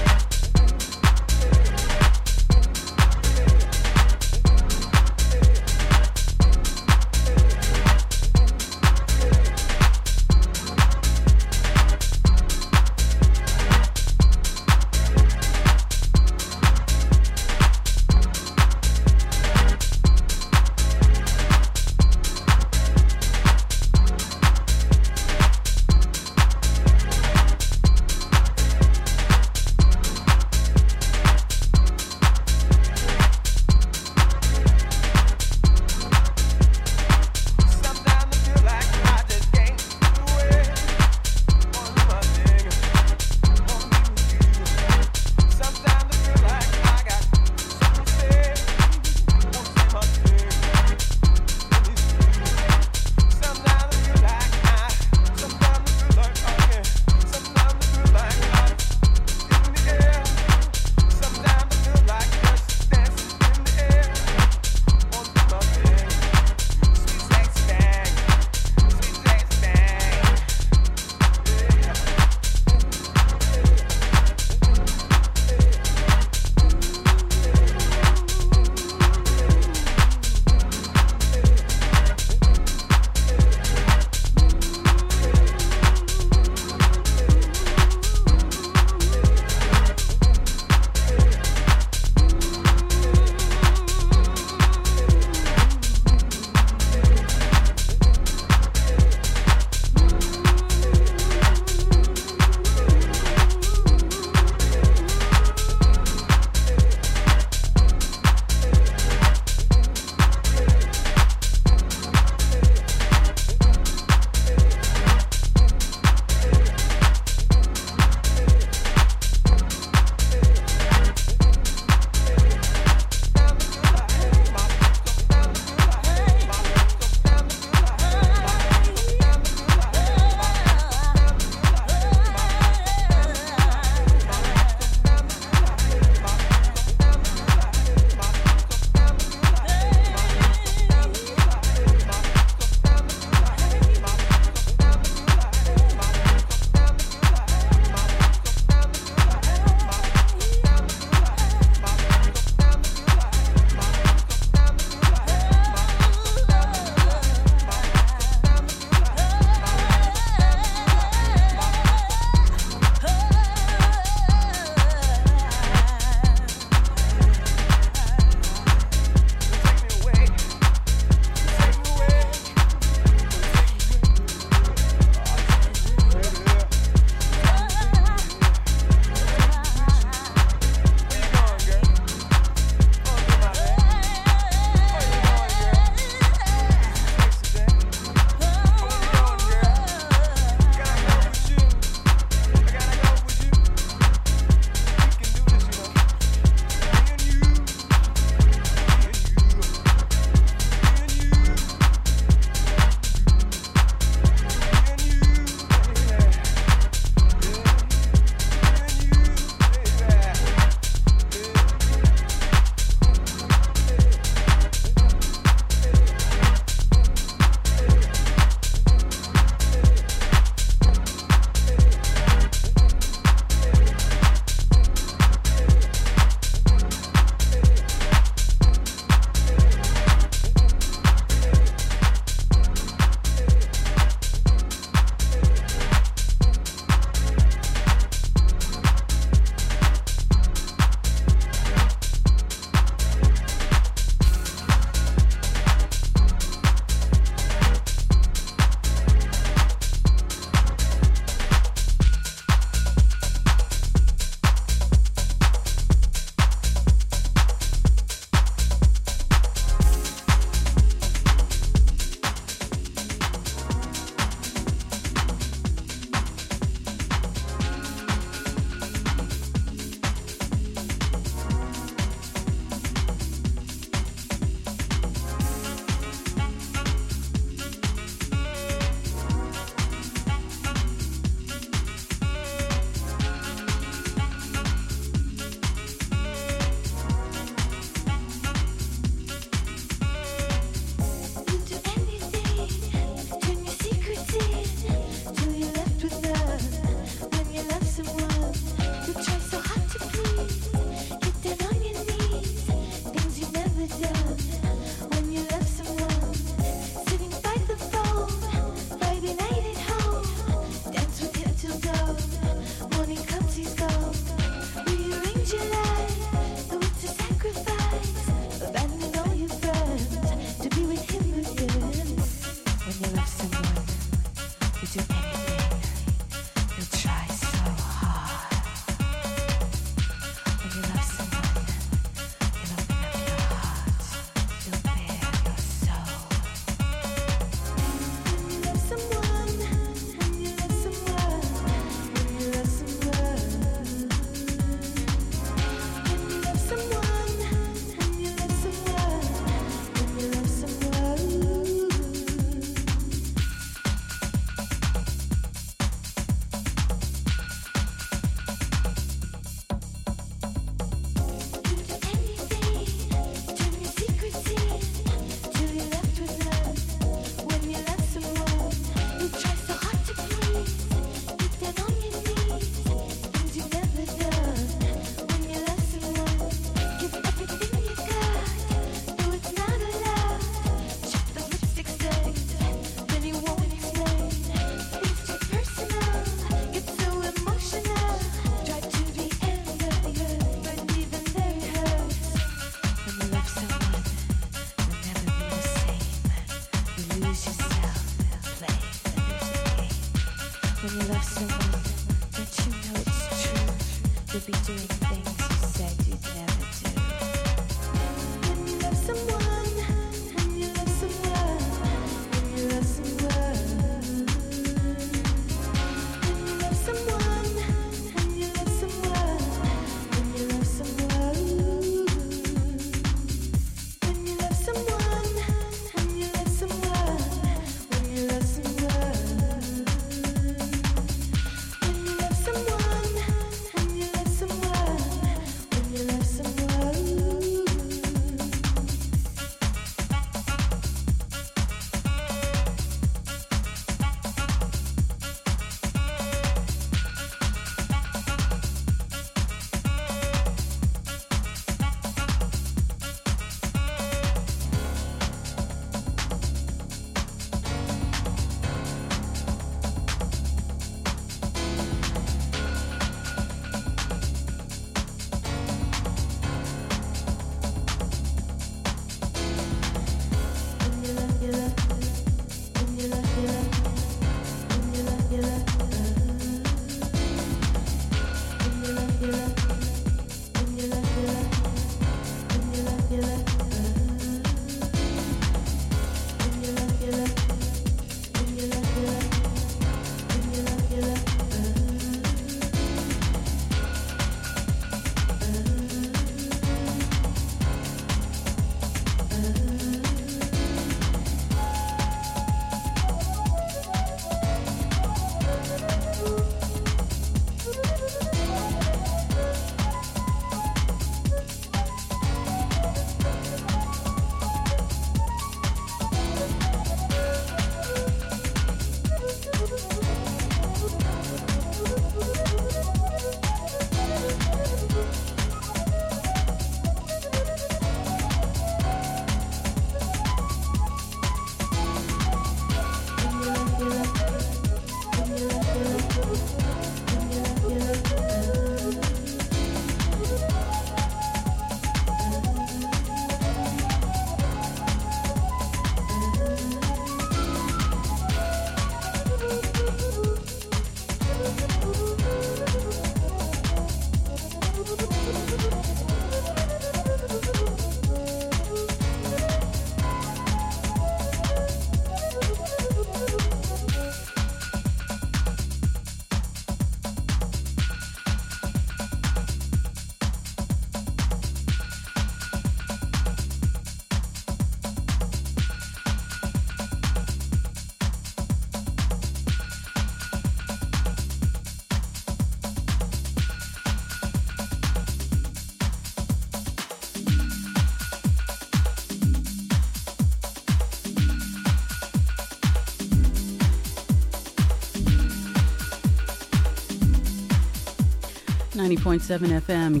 90.7 FM,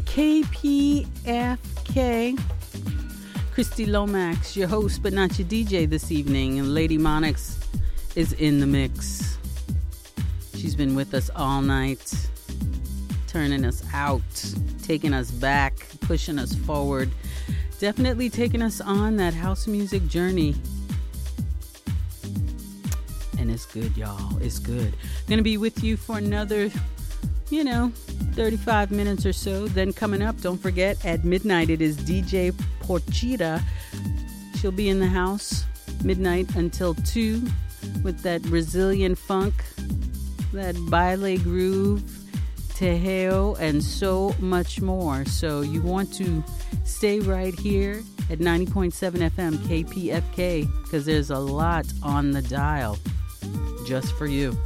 KPFK. Christy Lomax, your host, but not your DJ this evening. And Lady Monix is in the mix. She's been with us all night, turning us out, taking us back, pushing us forward, definitely taking us on that house music journey. And and it's good, y'all. It's good. Gonna be with you for another, you know, 35 minutes or so. Then coming up, don't forget, at midnight, it is DJ Porchita. She'll be in the house midnight until 2 with that Brazilian funk, that baile groove, tejeo, and so much more. So you want to stay right here at 90.7 FM KPFK because there's a lot on the dial just for you.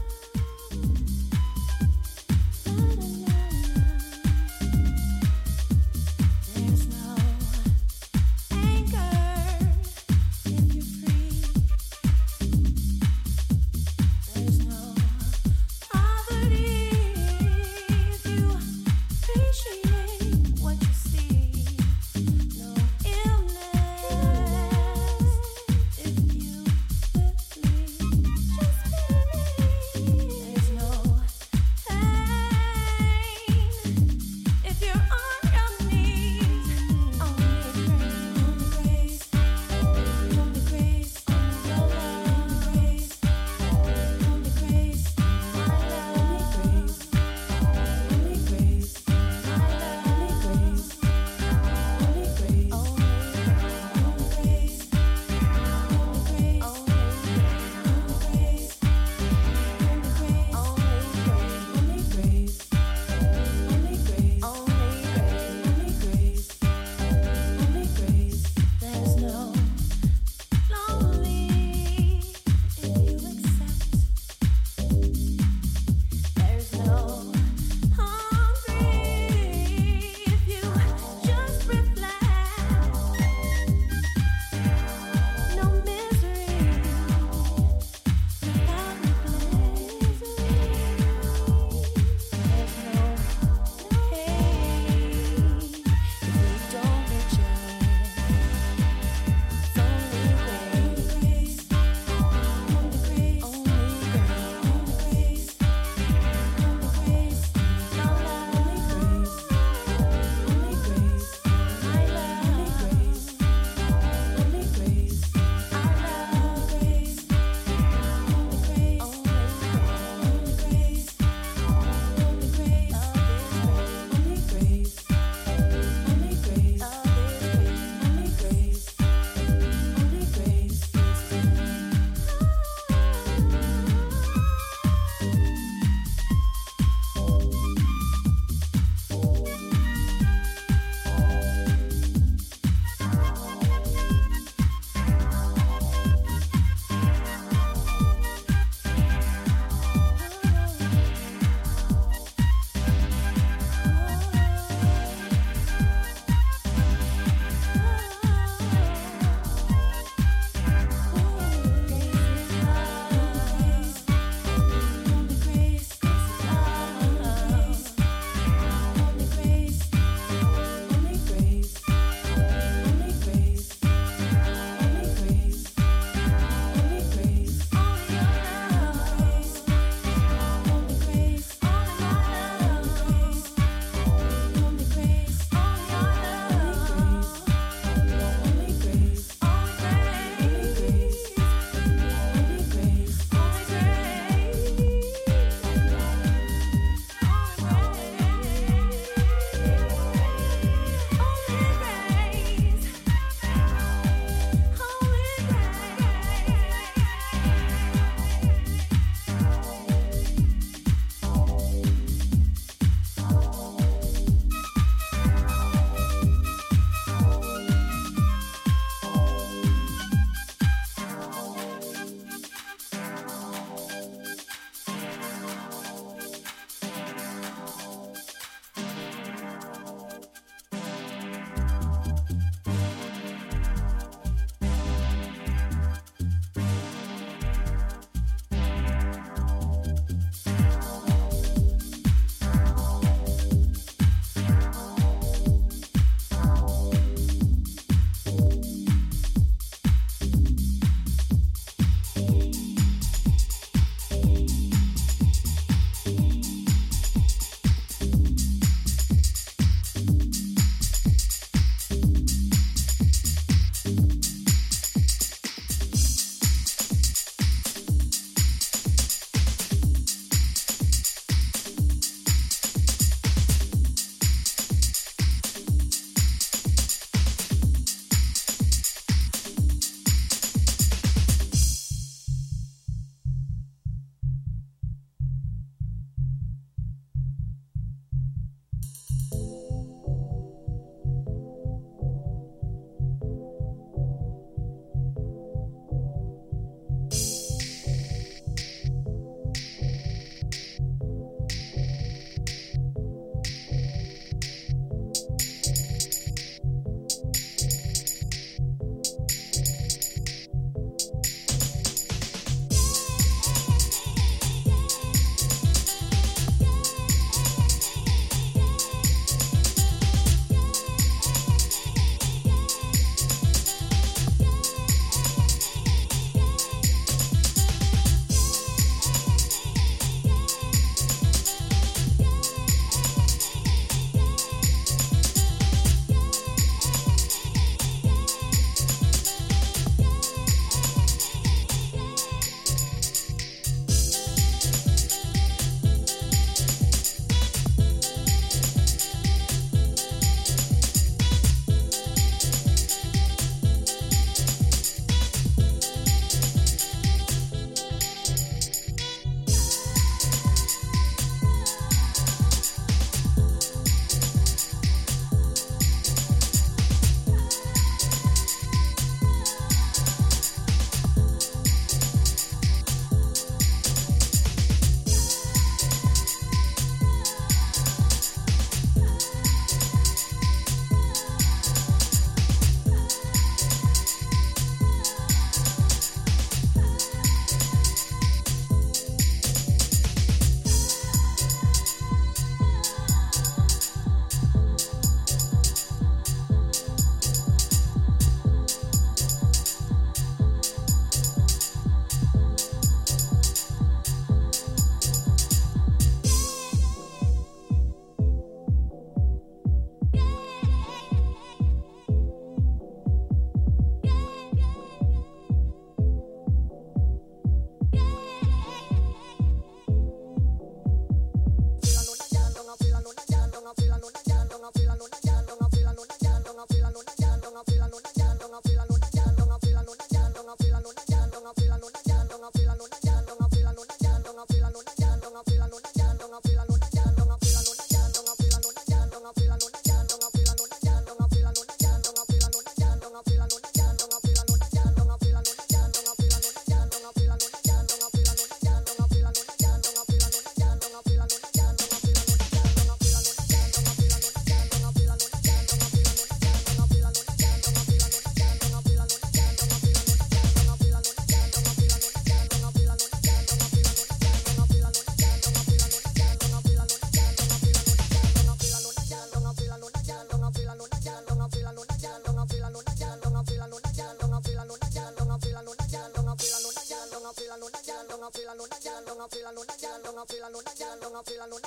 feel alone, feel alone.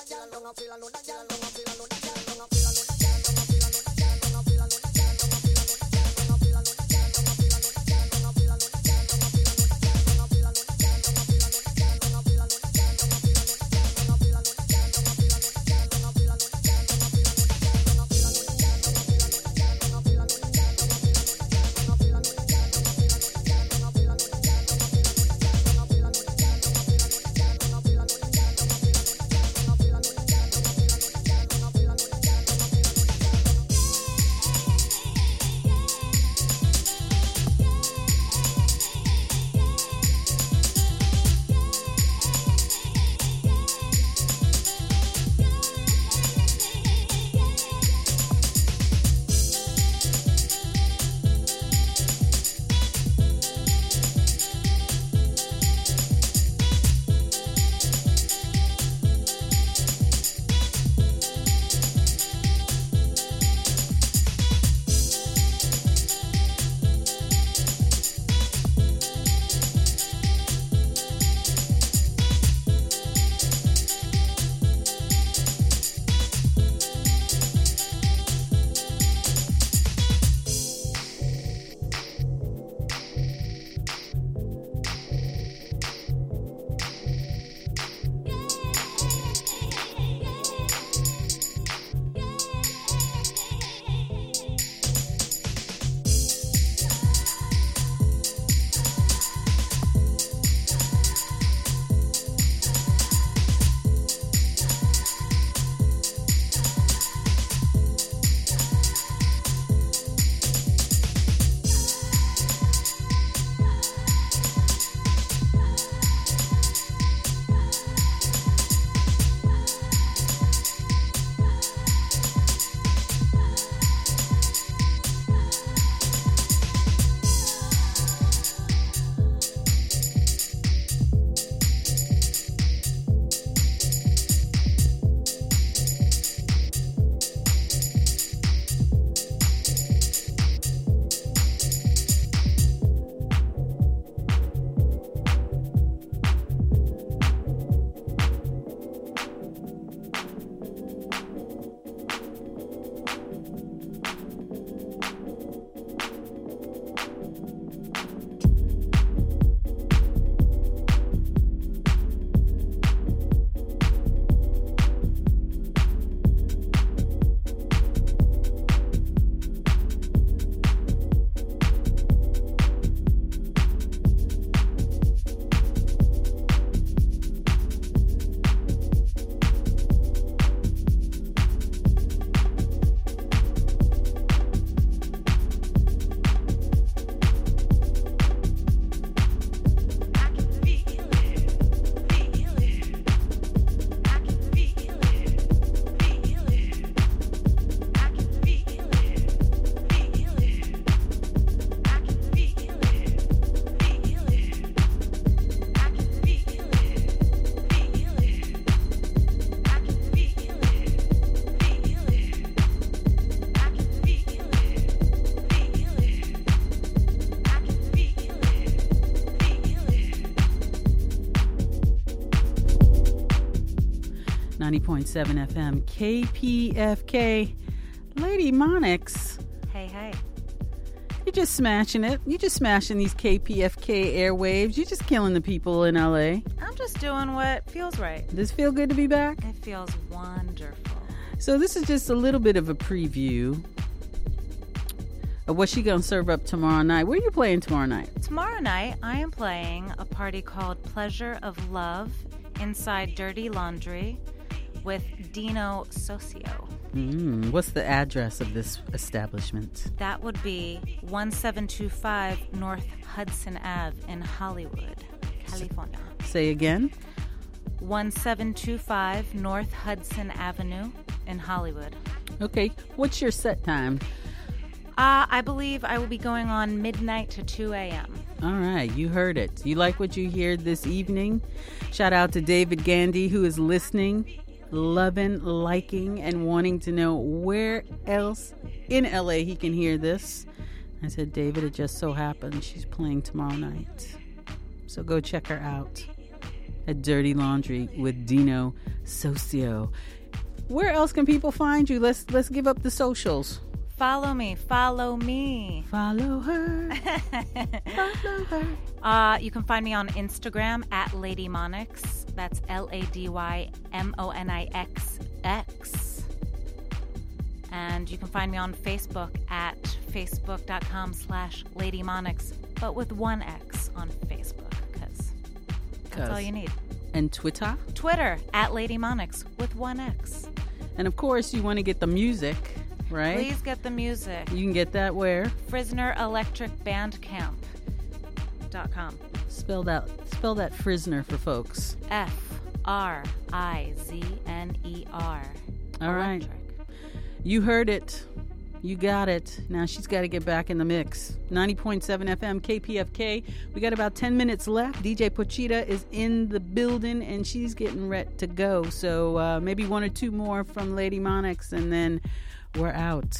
90.7 FM, KPFK. Lady Monix, Hey, hey. you're just smashing it. You're just smashing these KPFK airwaves. You're just killing the people in LA. I'm just doing what feels right. Does it feel good to be back? It feels wonderful. So this is just a little bit of a preview of what she gonna serve up tomorrow night. Where are you playing tomorrow night? Tomorrow night, I am playing a party called Pleasure of Love inside Dirty Laundry Dino Socio. Mm, what's the address of this establishment? That would be 1725 North Hudson Ave in Hollywood, California. Say again. 1725 North Hudson Avenue in Hollywood. Okay. What's your set time? Uh, I believe I will be going on midnight to 2 a.m. All right, you heard it. You like what you hear this evening? Shout out to David Gandy who is listening, loving, liking, and wanting to know where else in LA he can hear this. I said, David, it just so happens she's playing tomorrow night. So go check her out. at Dirty Laundry with Dino Socio. Where else can people find you? Let's let's give up the socials. Follow me, follow me. Follow her. follow her. Uh, you can find me on Instagram at Lady Monix. That's L A D Y M O N I X X. And you can find me on Facebook at facebook.com slash Lady Monix, but with one X on Facebook, because that's all you need. And Twitter. Twitter at Lady Monix with one X. And of course, you want to get the music, right? Please get the music. You can get that where? Frizner Electric Bandcamp.com. Spell that spell that Frizner for folks. F R I Z N E R. All right. You heard it. You got it. Now she's got to get back in the mix. 90.7 FM KPFK. We got about 10 minutes left. DJ Pochita is in the building and she's getting ready to go. So uh, maybe one or two more from Lady Monix and then we're out.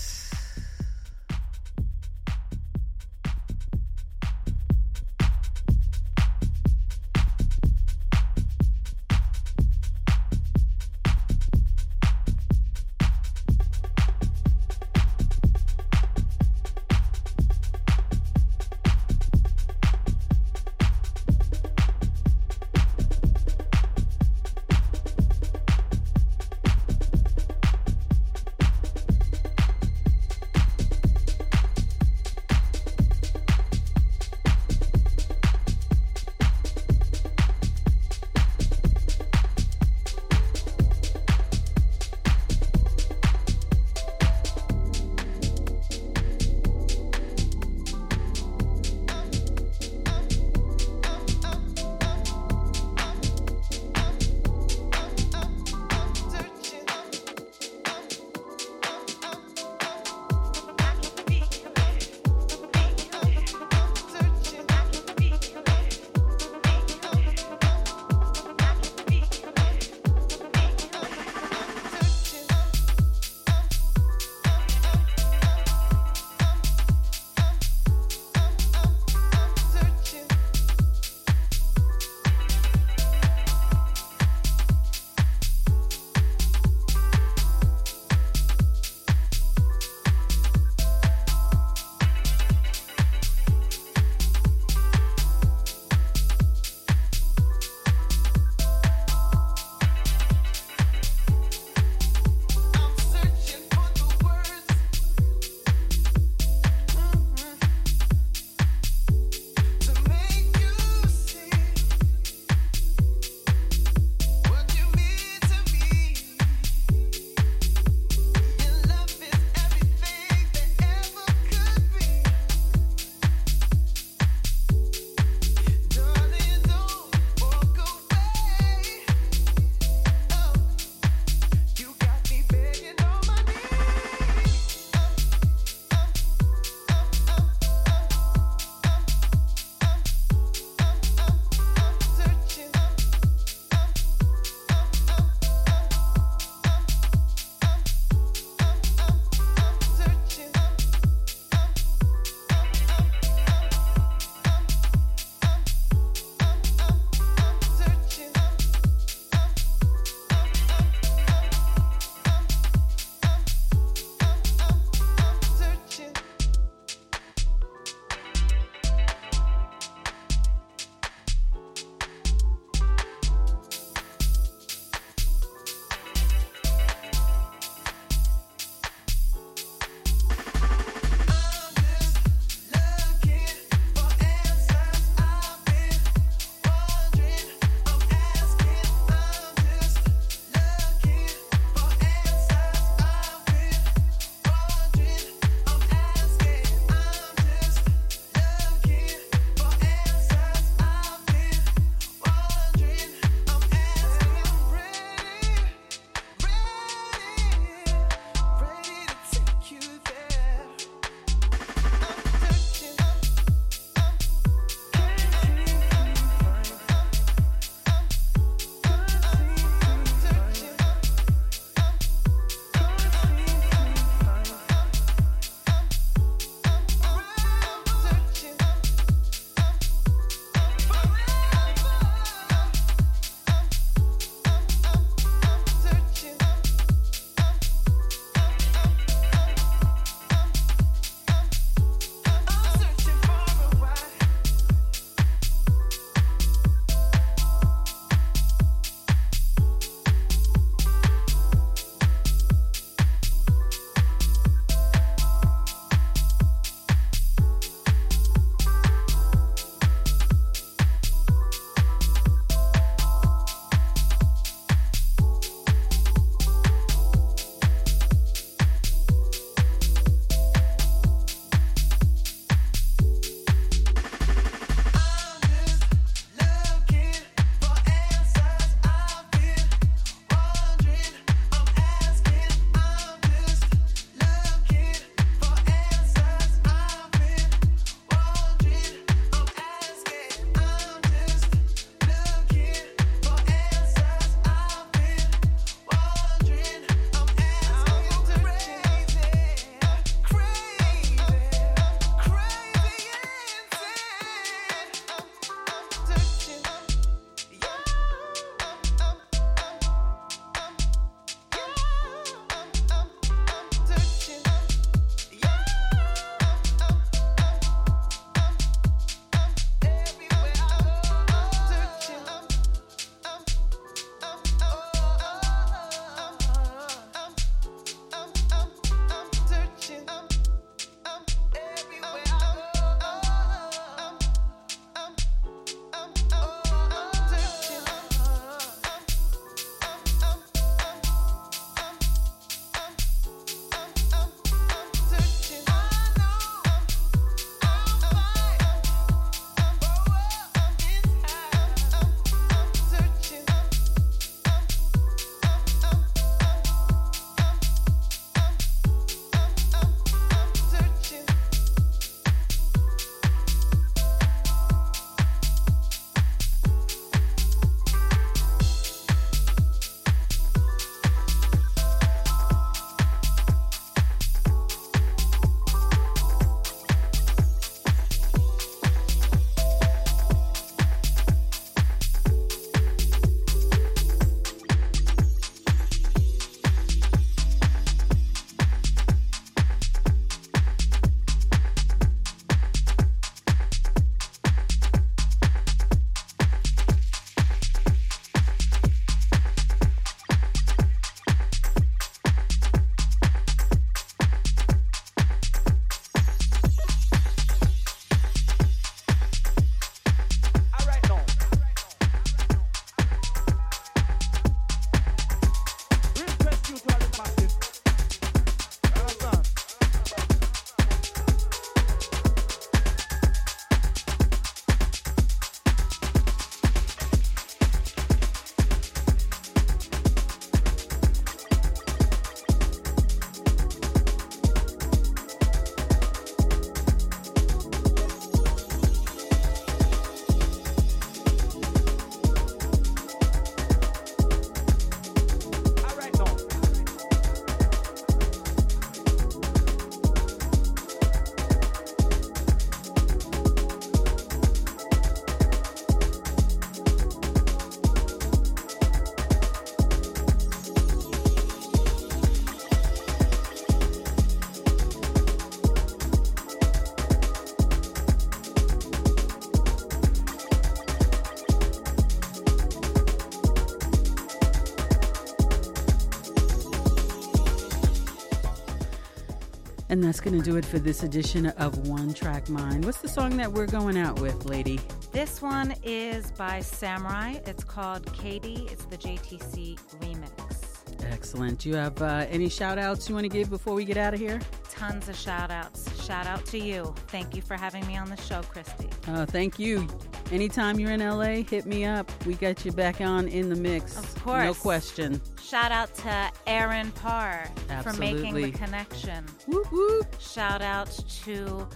And that's going to do it for this edition of One Track Mind. What's the song that we're going out with, lady? This one is by Samurai. It's called Katie. It's the JTC remix. Excellent. Do you have uh, any shout outs you want to give before we get out of here? Tons of shout outs. Shout out to you. Thank you for having me on the show, Christy. Uh, thank you. Anytime you're in LA, hit me up. We got you back on in the mix. Of course. No question. Shout out to Aaron Parr for making the connection. Whoop, whoop. Shout out to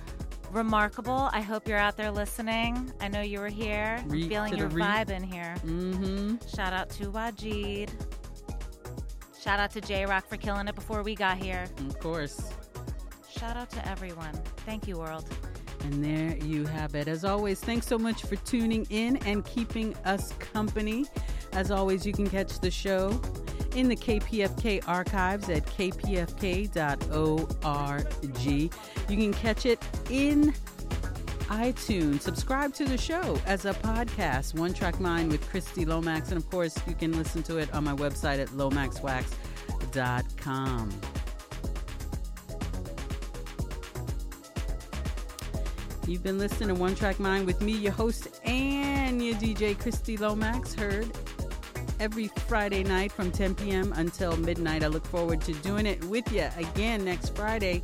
Remarkable. I hope you're out there listening. I know you were here. I'm feeling your vibe in here. Mm-hmm. Shout out to Wajid. Shout out to J Rock for killing it before we got here. Of course. Shout out to everyone. Thank you, world. And there you have it. As always, thanks so much for tuning in and keeping us company. As always, you can catch the show in the KPFK archives at kpfk.org. You can catch it in iTunes. Subscribe to the show as a podcast, One Track Mind with Christy Lomax. And of course, you can listen to it on my website at lomaxwax.com. You've been listening to One Track Mind with me, your host, and your DJ, Christy Lomax. Heard every Friday night from 10 p.m. until midnight. I look forward to doing it with you again next Friday.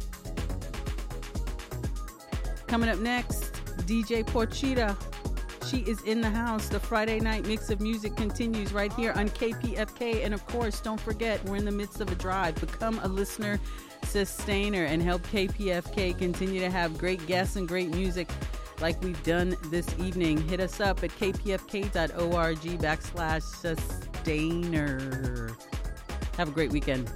Coming up next, DJ Porchita. She is in the house. The Friday night mix of music continues right here on KPFK. And of course, don't forget, we're in the midst of a drive. Become a listener sustainer and help KPFK continue to have great guests and great music like we've done this evening. Hit us up at kpfk.org backslash sustainer. Have a great weekend.